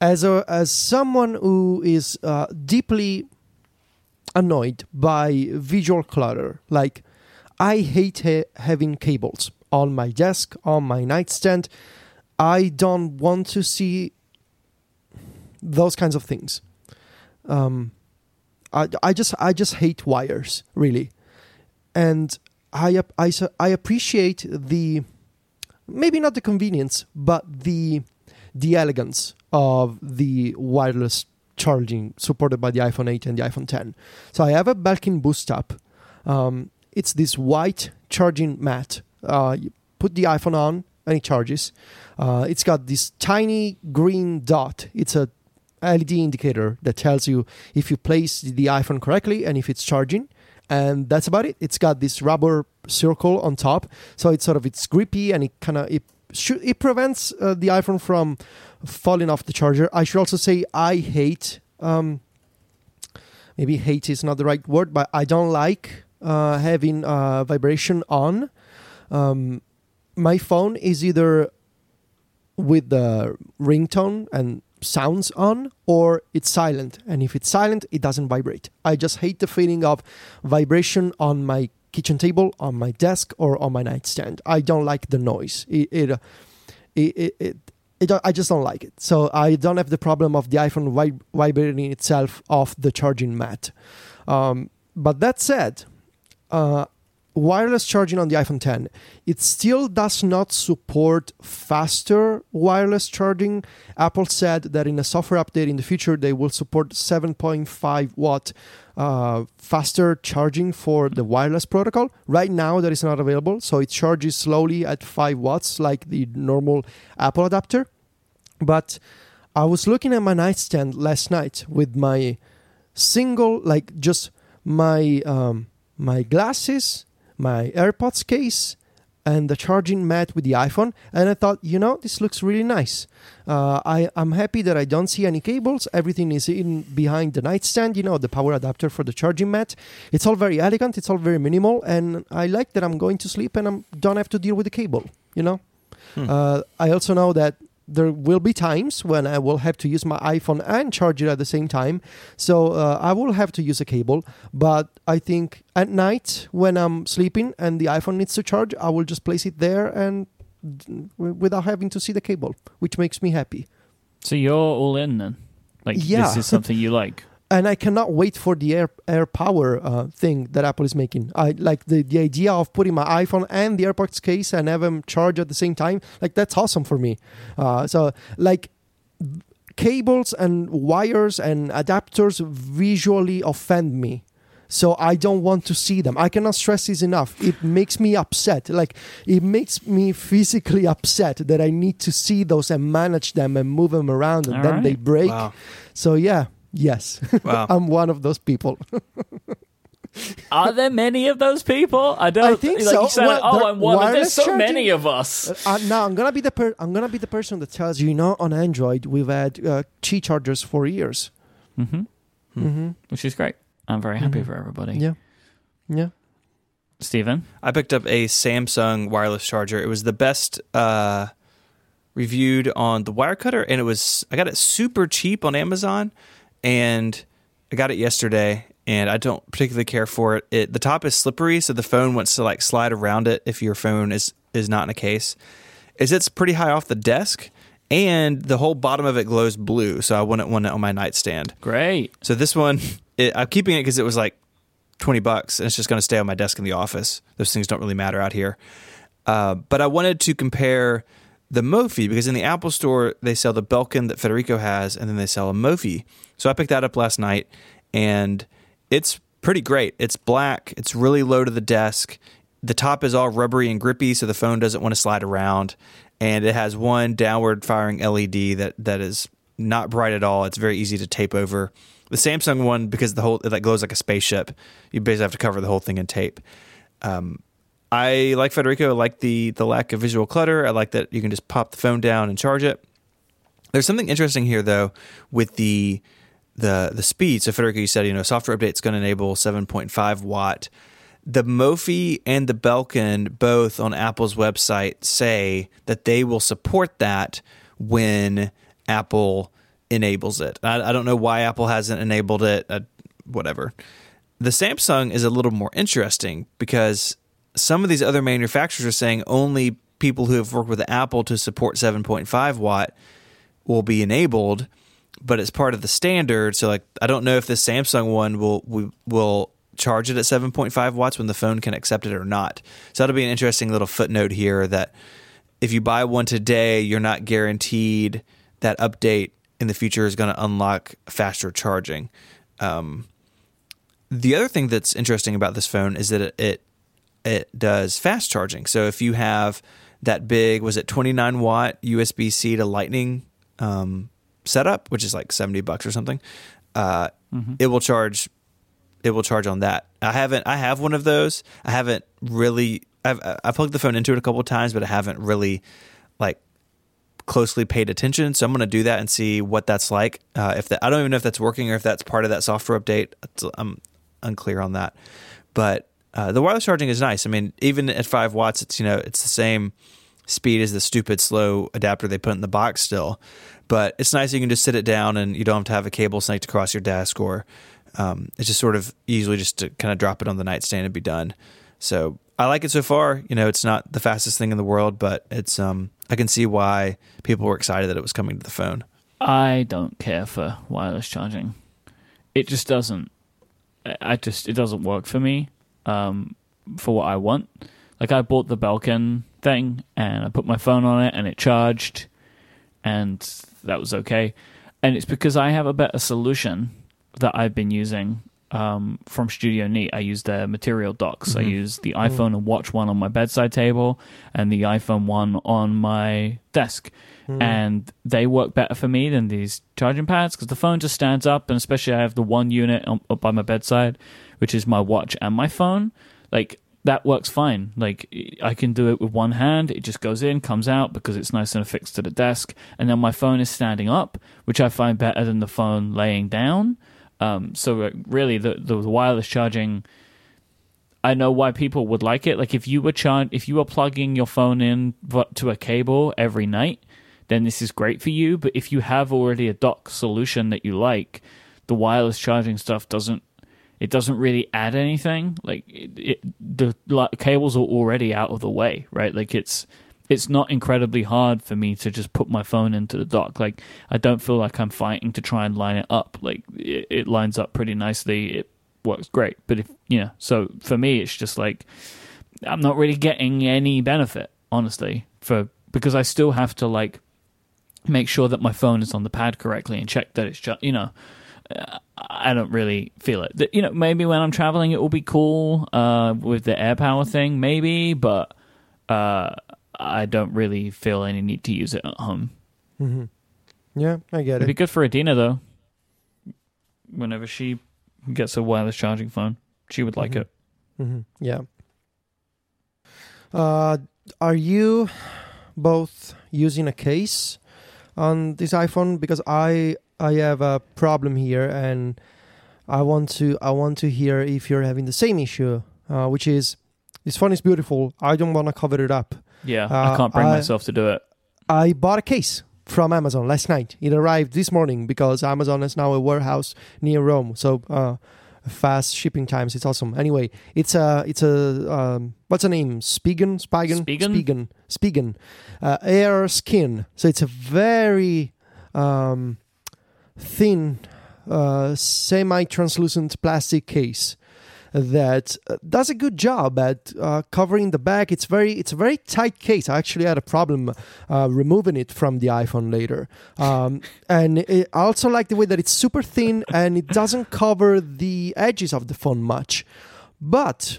S2: as a as someone who is uh, deeply annoyed by visual clutter, like I hate ha- having cables on my desk, on my nightstand. I don't want to see those kinds of things. Um, I, I just I just hate wires really, and I I I appreciate the maybe not the convenience but the the elegance of the wireless charging supported by the iPhone 8 and the iPhone 10. So I have a Belkin BoostUp. Um, it's this white charging mat. Uh, you put the iPhone on and it charges. Uh, it's got this tiny green dot. It's a LED indicator that tells you if you place the iPhone correctly and if it's charging. And that's about it. It's got this rubber circle on top, so it's sort of it's grippy and it kind of it should it prevents uh, the iPhone from falling off the charger. I should also say I hate um, maybe hate is not the right word, but I don't like uh, having uh, vibration on. Um, my phone is either with the ringtone and sounds on or it's silent and if it's silent it doesn't vibrate i just hate the feeling of vibration on my kitchen table on my desk or on my nightstand i don't like the noise it it, it, it, it I just don't like it. So I don't have the problem of the iPhone vib- vibrating itself off the charging mat. Um, but that said, uh, wireless charging on the iPhone 10, it still does not support faster wireless charging. Apple said that in a software update in the future, they will support 7.5 watt uh, faster charging for the wireless protocol. Right now, that is not available, so it charges slowly at 5 watts like the normal Apple adapter. But I was looking at my nightstand last night with my single, like just my um, my glasses, my AirPods case, and the charging mat with the iPhone. And I thought, you know, this looks really nice. Uh, I, I'm happy that I don't see any cables. Everything is in behind the nightstand, you know, the power adapter for the charging mat. It's all very elegant, it's all very minimal. And I like that I'm going to sleep and I don't have to deal with the cable, you know?
S3: Hmm.
S2: Uh, I also know that there will be times when I will have to use my iPhone and charge it at the same time. So uh, I will have to use a cable. But I think at night when I'm sleeping and the iPhone needs to charge, I will just place it there and without having to see the cable, which makes me happy.
S1: So you're all in then? Like,
S2: Yeah.
S1: this is something you like?
S2: And I cannot wait for the Air AirPower uh, thing that Apple is making. I like the, the idea of putting my iPhone and the AirPods case and have them charge at the same time. Like that's awesome for me. Uh, so like cables and wires and adapters visually offend me. So I don't want to see them. I cannot stress this enough. It makes me upset. Like it makes me physically upset that I need to see those and manage them and move them around and
S1: All
S2: then they break.
S3: Wow.
S2: So yeah, yes.
S3: Wow.
S2: I'm one of those people.
S1: Are there many of those people? I don't
S2: I think
S1: like
S2: so.
S1: You said,
S2: Well,
S1: oh, I'm one. Of, there's so
S2: charging-
S1: many of us.
S2: uh, now I'm gonna be the per- I'm gonna be the person that tells you, you know, on Android we've had uh, Qi chargers for years.
S1: hmm
S2: Mm-hmm.
S1: Which is great. I'm very happy
S2: Mhm.
S1: for everybody.
S2: Yeah, yeah.
S1: Stephen?
S3: I picked up a Samsung wireless charger. It was the best uh, reviewed on the Wirecutter, and it was I got it super cheap on Amazon, and I got it yesterday. And I don't particularly care for it. It the top is slippery, so the phone wants to like slide around it if your phone is is not in a case. Is it's pretty high off the desk, and the whole bottom of it glows blue, so I wouldn't want it on my nightstand.
S1: Great.
S3: So this one, it, I'm keeping it because it was like 20 bucks and it's just going to stay on my desk in the office. Those things don't really matter out here. Uh, but I wanted to compare the Mophie because in the Apple store, they sell the Belkin that Federico has and then they sell a Mophie. So I picked that up last night and it's pretty great. It's black, it's really low to the desk. The top is all rubbery and grippy, so the phone doesn't want to slide around. And it has one downward firing LED that, that is not bright at all. It's very easy to tape over. The Samsung one, because the whole it like glows like a spaceship, you basically have to cover the whole thing in tape. Um, I like Federico. I like the the lack of visual clutter. I like that you can just pop the phone down and charge it. There's something interesting here though with the the the speed. So Federico, you said you know software update's going to enable 7.5 watt. The Mophie and the Belkin both on Apple's website say that they will support that when Apple enables it. I, I don't know why Apple hasn't enabled it. Uh, whatever. The Samsung is a little more interesting because some of these other manufacturers are saying only people who have worked with Apple to support 7.5 watt will be enabled, but it's part of the standard. So like I don't know if the Samsung one will will, will charge it at 7.5 watts when the phone can accept it or not. So that'll be an interesting little footnote here that if you buy one today, you're not guaranteed that update in the future is going to unlock faster charging. Um, the other thing that's interesting about this phone is that it it does fast charging. So if you have that big, was it 29 watt USB C to Lightning um, setup, which is like 70 bucks or something, uh, mm-hmm. it will charge. It will charge on that. I haven't. I have one of those. I haven't really. I've I plugged the phone into it a couple of times, but I haven't really like closely paid attention. So I'm going to do that and see what that's like. Uh, if that, I don't even know if that's working or if that's part of that software update. I'm unclear on that. But uh, the wireless charging is nice. I mean, even at five watts, it's you know it's the same speed as the stupid slow adapter they put in the box still. But it's nice you can just sit it down and you don't have to have a cable snaked across your desk or um, it's just sort of easily just to kind of drop it on the nightstand and be done. So I like it so far. You know, it's not the fastest thing in the world, but it's um, I can see why people were excited that it was coming to the phone.
S1: I don't care for wireless charging. It just doesn't. I just it doesn't work for me. Um, for what I want. Like I bought the Belkin thing and I put my phone on it and it charged, and that was okay. And it's because I have a better solution that I've been using um, from Studio Neat. I use their material docks. Mm-hmm. I use the mm-hmm. iPhone and Watch one on my bedside table and the iPhone one on my desk. Mm. And they work better for me than these charging pads because the phone just stands up, and especially I have the one unit up by my bedside, which is my watch and my phone. Like that works fine. Like I can do it with one hand. It just goes in, comes out because it's nice and affixed to the desk. And then my phone is standing up, which I find better than the phone laying down. Um, so uh, really, the, the wireless charging, I know why people would like it. Like if you were char- if you were plugging your phone in to a cable every night, then this is great for you. But if you have already a dock solution that you like, the wireless charging stuff doesn't it doesn't really add anything. Like it, it, the like, cables are already out of the way, right? Like it's it's not incredibly hard for me to just put my phone into the dock. Like I don't feel like I'm fighting to try and line it up. Like it, it lines up pretty nicely. It works great. But if you know, so for me, it's just like I'm not really getting any benefit, honestly, for because I still have to like make sure that my phone is on the pad correctly and check that it's just you know I don't really feel it. You know, maybe when I'm traveling, it will be cool uh, with the AirPower thing, maybe, but uh, I don't really feel any need to use it at home.
S2: Mm-hmm. Yeah, I get
S1: It'd
S2: it.
S1: It'd be good for Adina though. Whenever she gets a wireless charging phone, she would like
S2: mm-hmm.
S1: it.
S2: Mm-hmm. Yeah. Uh, are you both using a case on this iPhone? Because I I have a problem here, and I want to I want to hear if you're having the same issue, uh, which is this phone is beautiful. I don't want to cover it up.
S1: Yeah, uh, I can't bring I, myself to do it.
S2: I bought a case from Amazon last night. It arrived this morning because Amazon is now a warehouse near Rome. So uh, fast shipping times. It's awesome. Anyway, it's a it's a um, what's the name? Spigen, Spigen,
S1: Spigen,
S2: Spigen, Spigen. Uh, air skin. So it's a very um, thin, uh, semi translucent plastic case that uh, does a good job at uh, covering the back. It's very it's a very tight case. I actually had a problem uh, removing it from the iPhone later, um, and I also like the way that it's super thin and it doesn't cover the edges of the phone much. But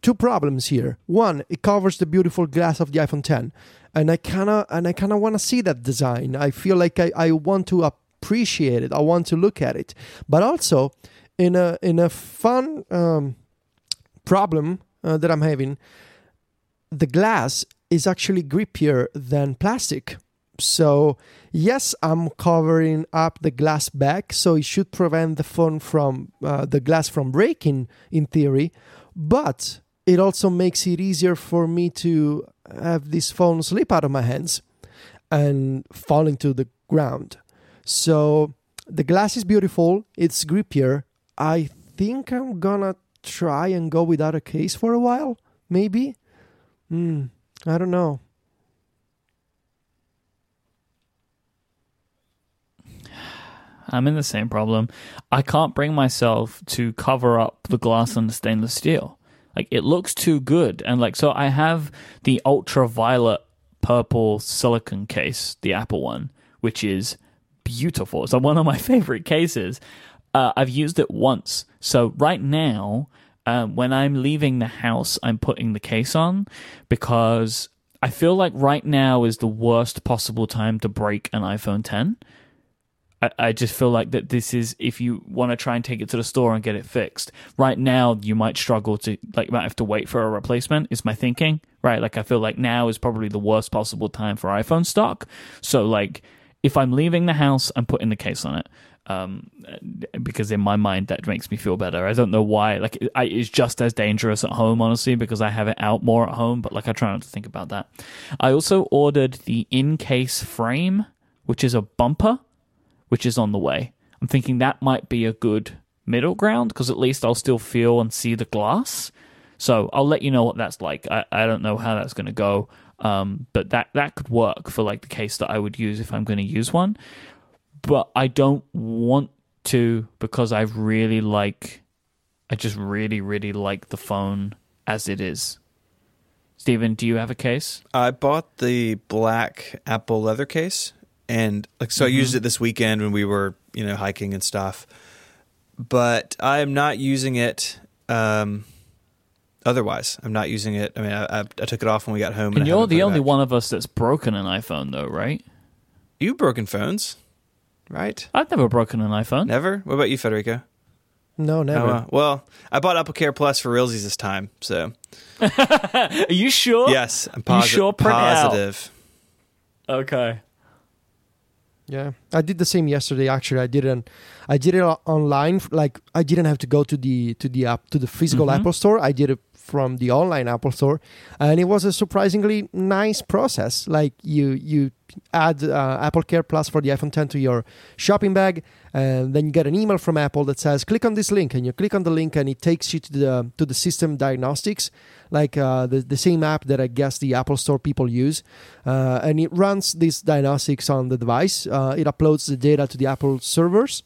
S2: two problems here. One, it covers the beautiful glass of the iPhone 10, and I kind of and I kind of want to see that design. I feel like I, I want to up appreciate it. I want to look at it, but also in a in a fun um, problem uh, that I'm having, the glass is actually grippier than plastic. So yes, I'm covering up the glass back, so it should prevent the phone from uh, the glass from breaking in theory, but it also makes it easier for me to have this phone slip out of my hands and fall into the ground. So the glass is beautiful. It's grippier. I think I'm gonna try and go without a case for a while. Maybe. Hmm. I don't know.
S1: I'm in the same problem. I can't bring myself to cover up the glass on the stainless steel. Like it looks too good, and like so, I have the ultraviolet purple silicon case, the Apple one, which is beautiful. It's one of my favorite cases. Uh, I've used it once, so right now, uh, when I'm leaving the house, I'm putting the case on because I feel like right now is the worst possible time to break an iPhone 10 I, I just feel like that this is if you want to try and take it to the store and get it fixed. Right now, you might struggle to like might have to wait for a replacement. Is my thinking right? Like I feel like now is probably the worst possible time for iPhone stock. So like if I'm leaving the house, I'm putting the case on it. Um, because in my mind that makes me feel better. I don't know why. Like it, I, it's just as dangerous at home, honestly, because I have it out more at home. But like I try not to think about that. I also ordered the Incase frame, which is a bumper which is on the way. I'm thinking that might be a good middle ground because at least I'll still feel and see the glass. So I'll let you know what that's like. I, I don't know how that's going to go, um, but that that could work for like the case that I would use if I'm going to use one. But I don't want to because I really like, I just really really like the phone as it is. Stephen, do you have a case?
S3: I bought the black Apple leather case and like so mm-hmm. I used it this weekend when we were you know hiking and stuff. But I am not using it. Um, otherwise, I'm not using it. I mean, I, I, I took it off when we got home.
S1: And, and you're the only one of us that's broken an iPhone, though, right?
S3: You've broken phones, right?
S1: I've never broken an iPhone.
S3: Never. What about you, Federico?
S2: No, never. Oh, uh,
S3: well, I bought AppleCare Plus for realsies this time, so.
S1: Are you sure?
S3: Yes, I'm posi-
S1: you sure?
S3: positive.
S1: Okay.
S2: Yeah, I did the same yesterday. Actually, I didn't. I did it online. Like I didn't have to go to the to the app to the physical mm-hmm. Apple Store. I did it from the online Apple Store, and it was a surprisingly nice process. Like you you add uh, AppleCare Plus for the iPhone 10 to your shopping bag, and then you get an email from Apple that says click on this link, and you click on the link, and it takes you to the to the system diagnostics, like uh, the the same app that I guess the Apple Store people use, uh, and it runs these diagnostics on the device. Uh, it uploads the data to the Apple servers.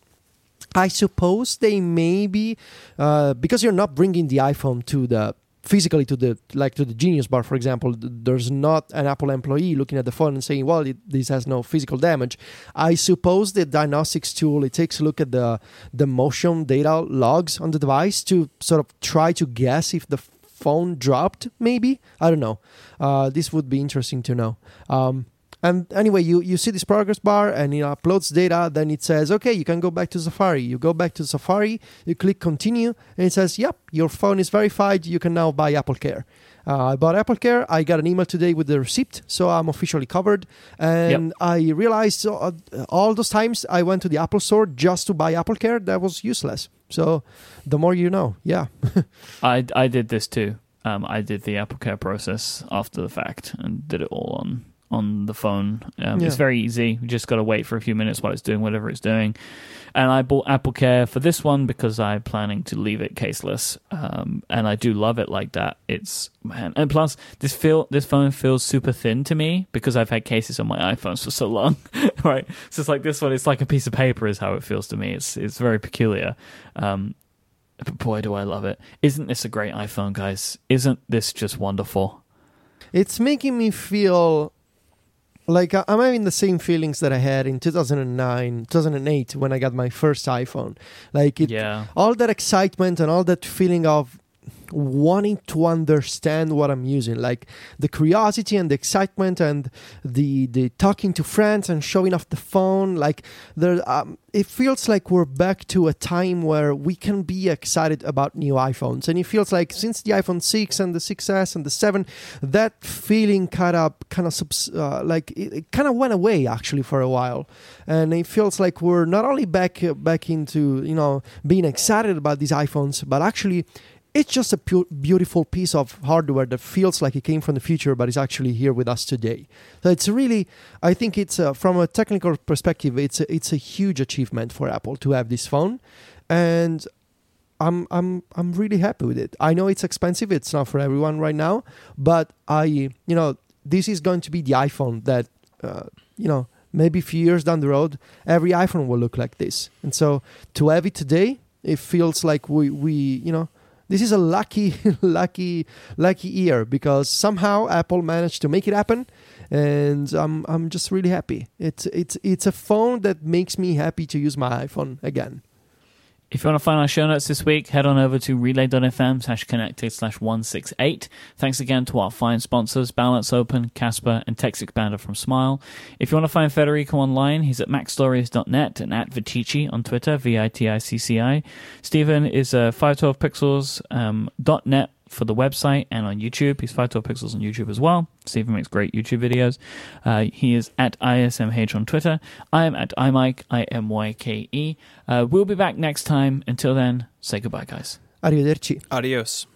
S2: I suppose they may be uh, because you're not bringing the iPhone to the physically to the like to the genius bar for example there's not an apple employee looking at the phone and saying well it, this has no physical damage. I suppose the diagnostics tool it takes a look at the the motion data logs on the device to sort of try to guess if the phone dropped maybe? I don't know. Uh, this would be interesting to know. Um, and anyway, you, you see this progress bar and it uploads data. Then it says, okay, you can go back to Safari. You go back to Safari, you click continue, and it says, yep, your phone is verified. You can now buy AppleCare. Uh, I bought AppleCare. I got an email today with the receipt, so I'm officially covered. And yep. I realized uh, all those times I went to the Apple Store just to buy AppleCare, that was useless. So the more you know, yeah.
S1: I, I did this too. Um, I did the AppleCare process after the fact and did it all on on the phone. Um, yeah. It's very easy. You just got to wait for a few minutes while it's doing whatever it's doing. And I bought AppleCare for this one because I'm planning to leave it caseless. Um, and I do love it like that. It's man, and plus this feel this phone feels super thin to me because I've had cases on my iPhones for so long. right, so it's like this one. It's like a piece of paper is how it feels to me. It's it's very peculiar. Um, but boy, do I love it! Isn't this a great iPhone, guys? Isn't this just wonderful?
S2: It's making me feel like I'm having the same feelings that I had in 2009, 2008 when I got my first iPhone. Like it,
S1: yeah.
S2: all that excitement and all that feeling of wanting to understand what I'm using, like the curiosity and the excitement and the the talking to friends and showing off the phone. Like there, um, it feels like we're back to a time where we can be excited about new iPhones, and it feels like since the iPhone six and the 6s and the seven, that feeling kind of kind of uh, like it, it kind of went away actually for a while, and it feels like we're not only back back into you know being excited about these iPhones, but actually it's just a pu- beautiful piece of hardware that feels like it came from the future, but is actually here with us today. So it's really, I think it's uh, from a technical perspective, it's a, it's a huge achievement for Apple to have this phone, and I'm I'm I'm really happy with it. I know it's expensive; it's not for everyone right now, but I, you know, this is going to be the iPhone that, uh, you know, maybe a few years down the road, every iPhone will look like this. And so to have it today, it feels like we we you know this is a lucky, lucky, lucky year because somehow Apple managed to make it happen, and I'm I'm just really happy. It's it's it's a phone that makes me happy to use my iPhone again.
S1: If you want to find our show notes this week, head on over to relay.fm slash connected slash 168. Thanks again to our fine sponsors, Balance Open, Casper, and TextExpander from Smile. If you want to find Federico online, he's at macstories.net and at Viticci on Twitter, V-I-T-I-C-C-I. Stephen is uh, 512pixels.net um, .net for the website and on YouTube. He's 512 Pixels on YouTube as well. Stephen makes great YouTube videos. Uh, he is at ISMH on Twitter. I am at iMyke, I M Y K E. Uh, we'll be back next time. Until then, say goodbye, guys.
S2: Arrivederci.
S3: Adios.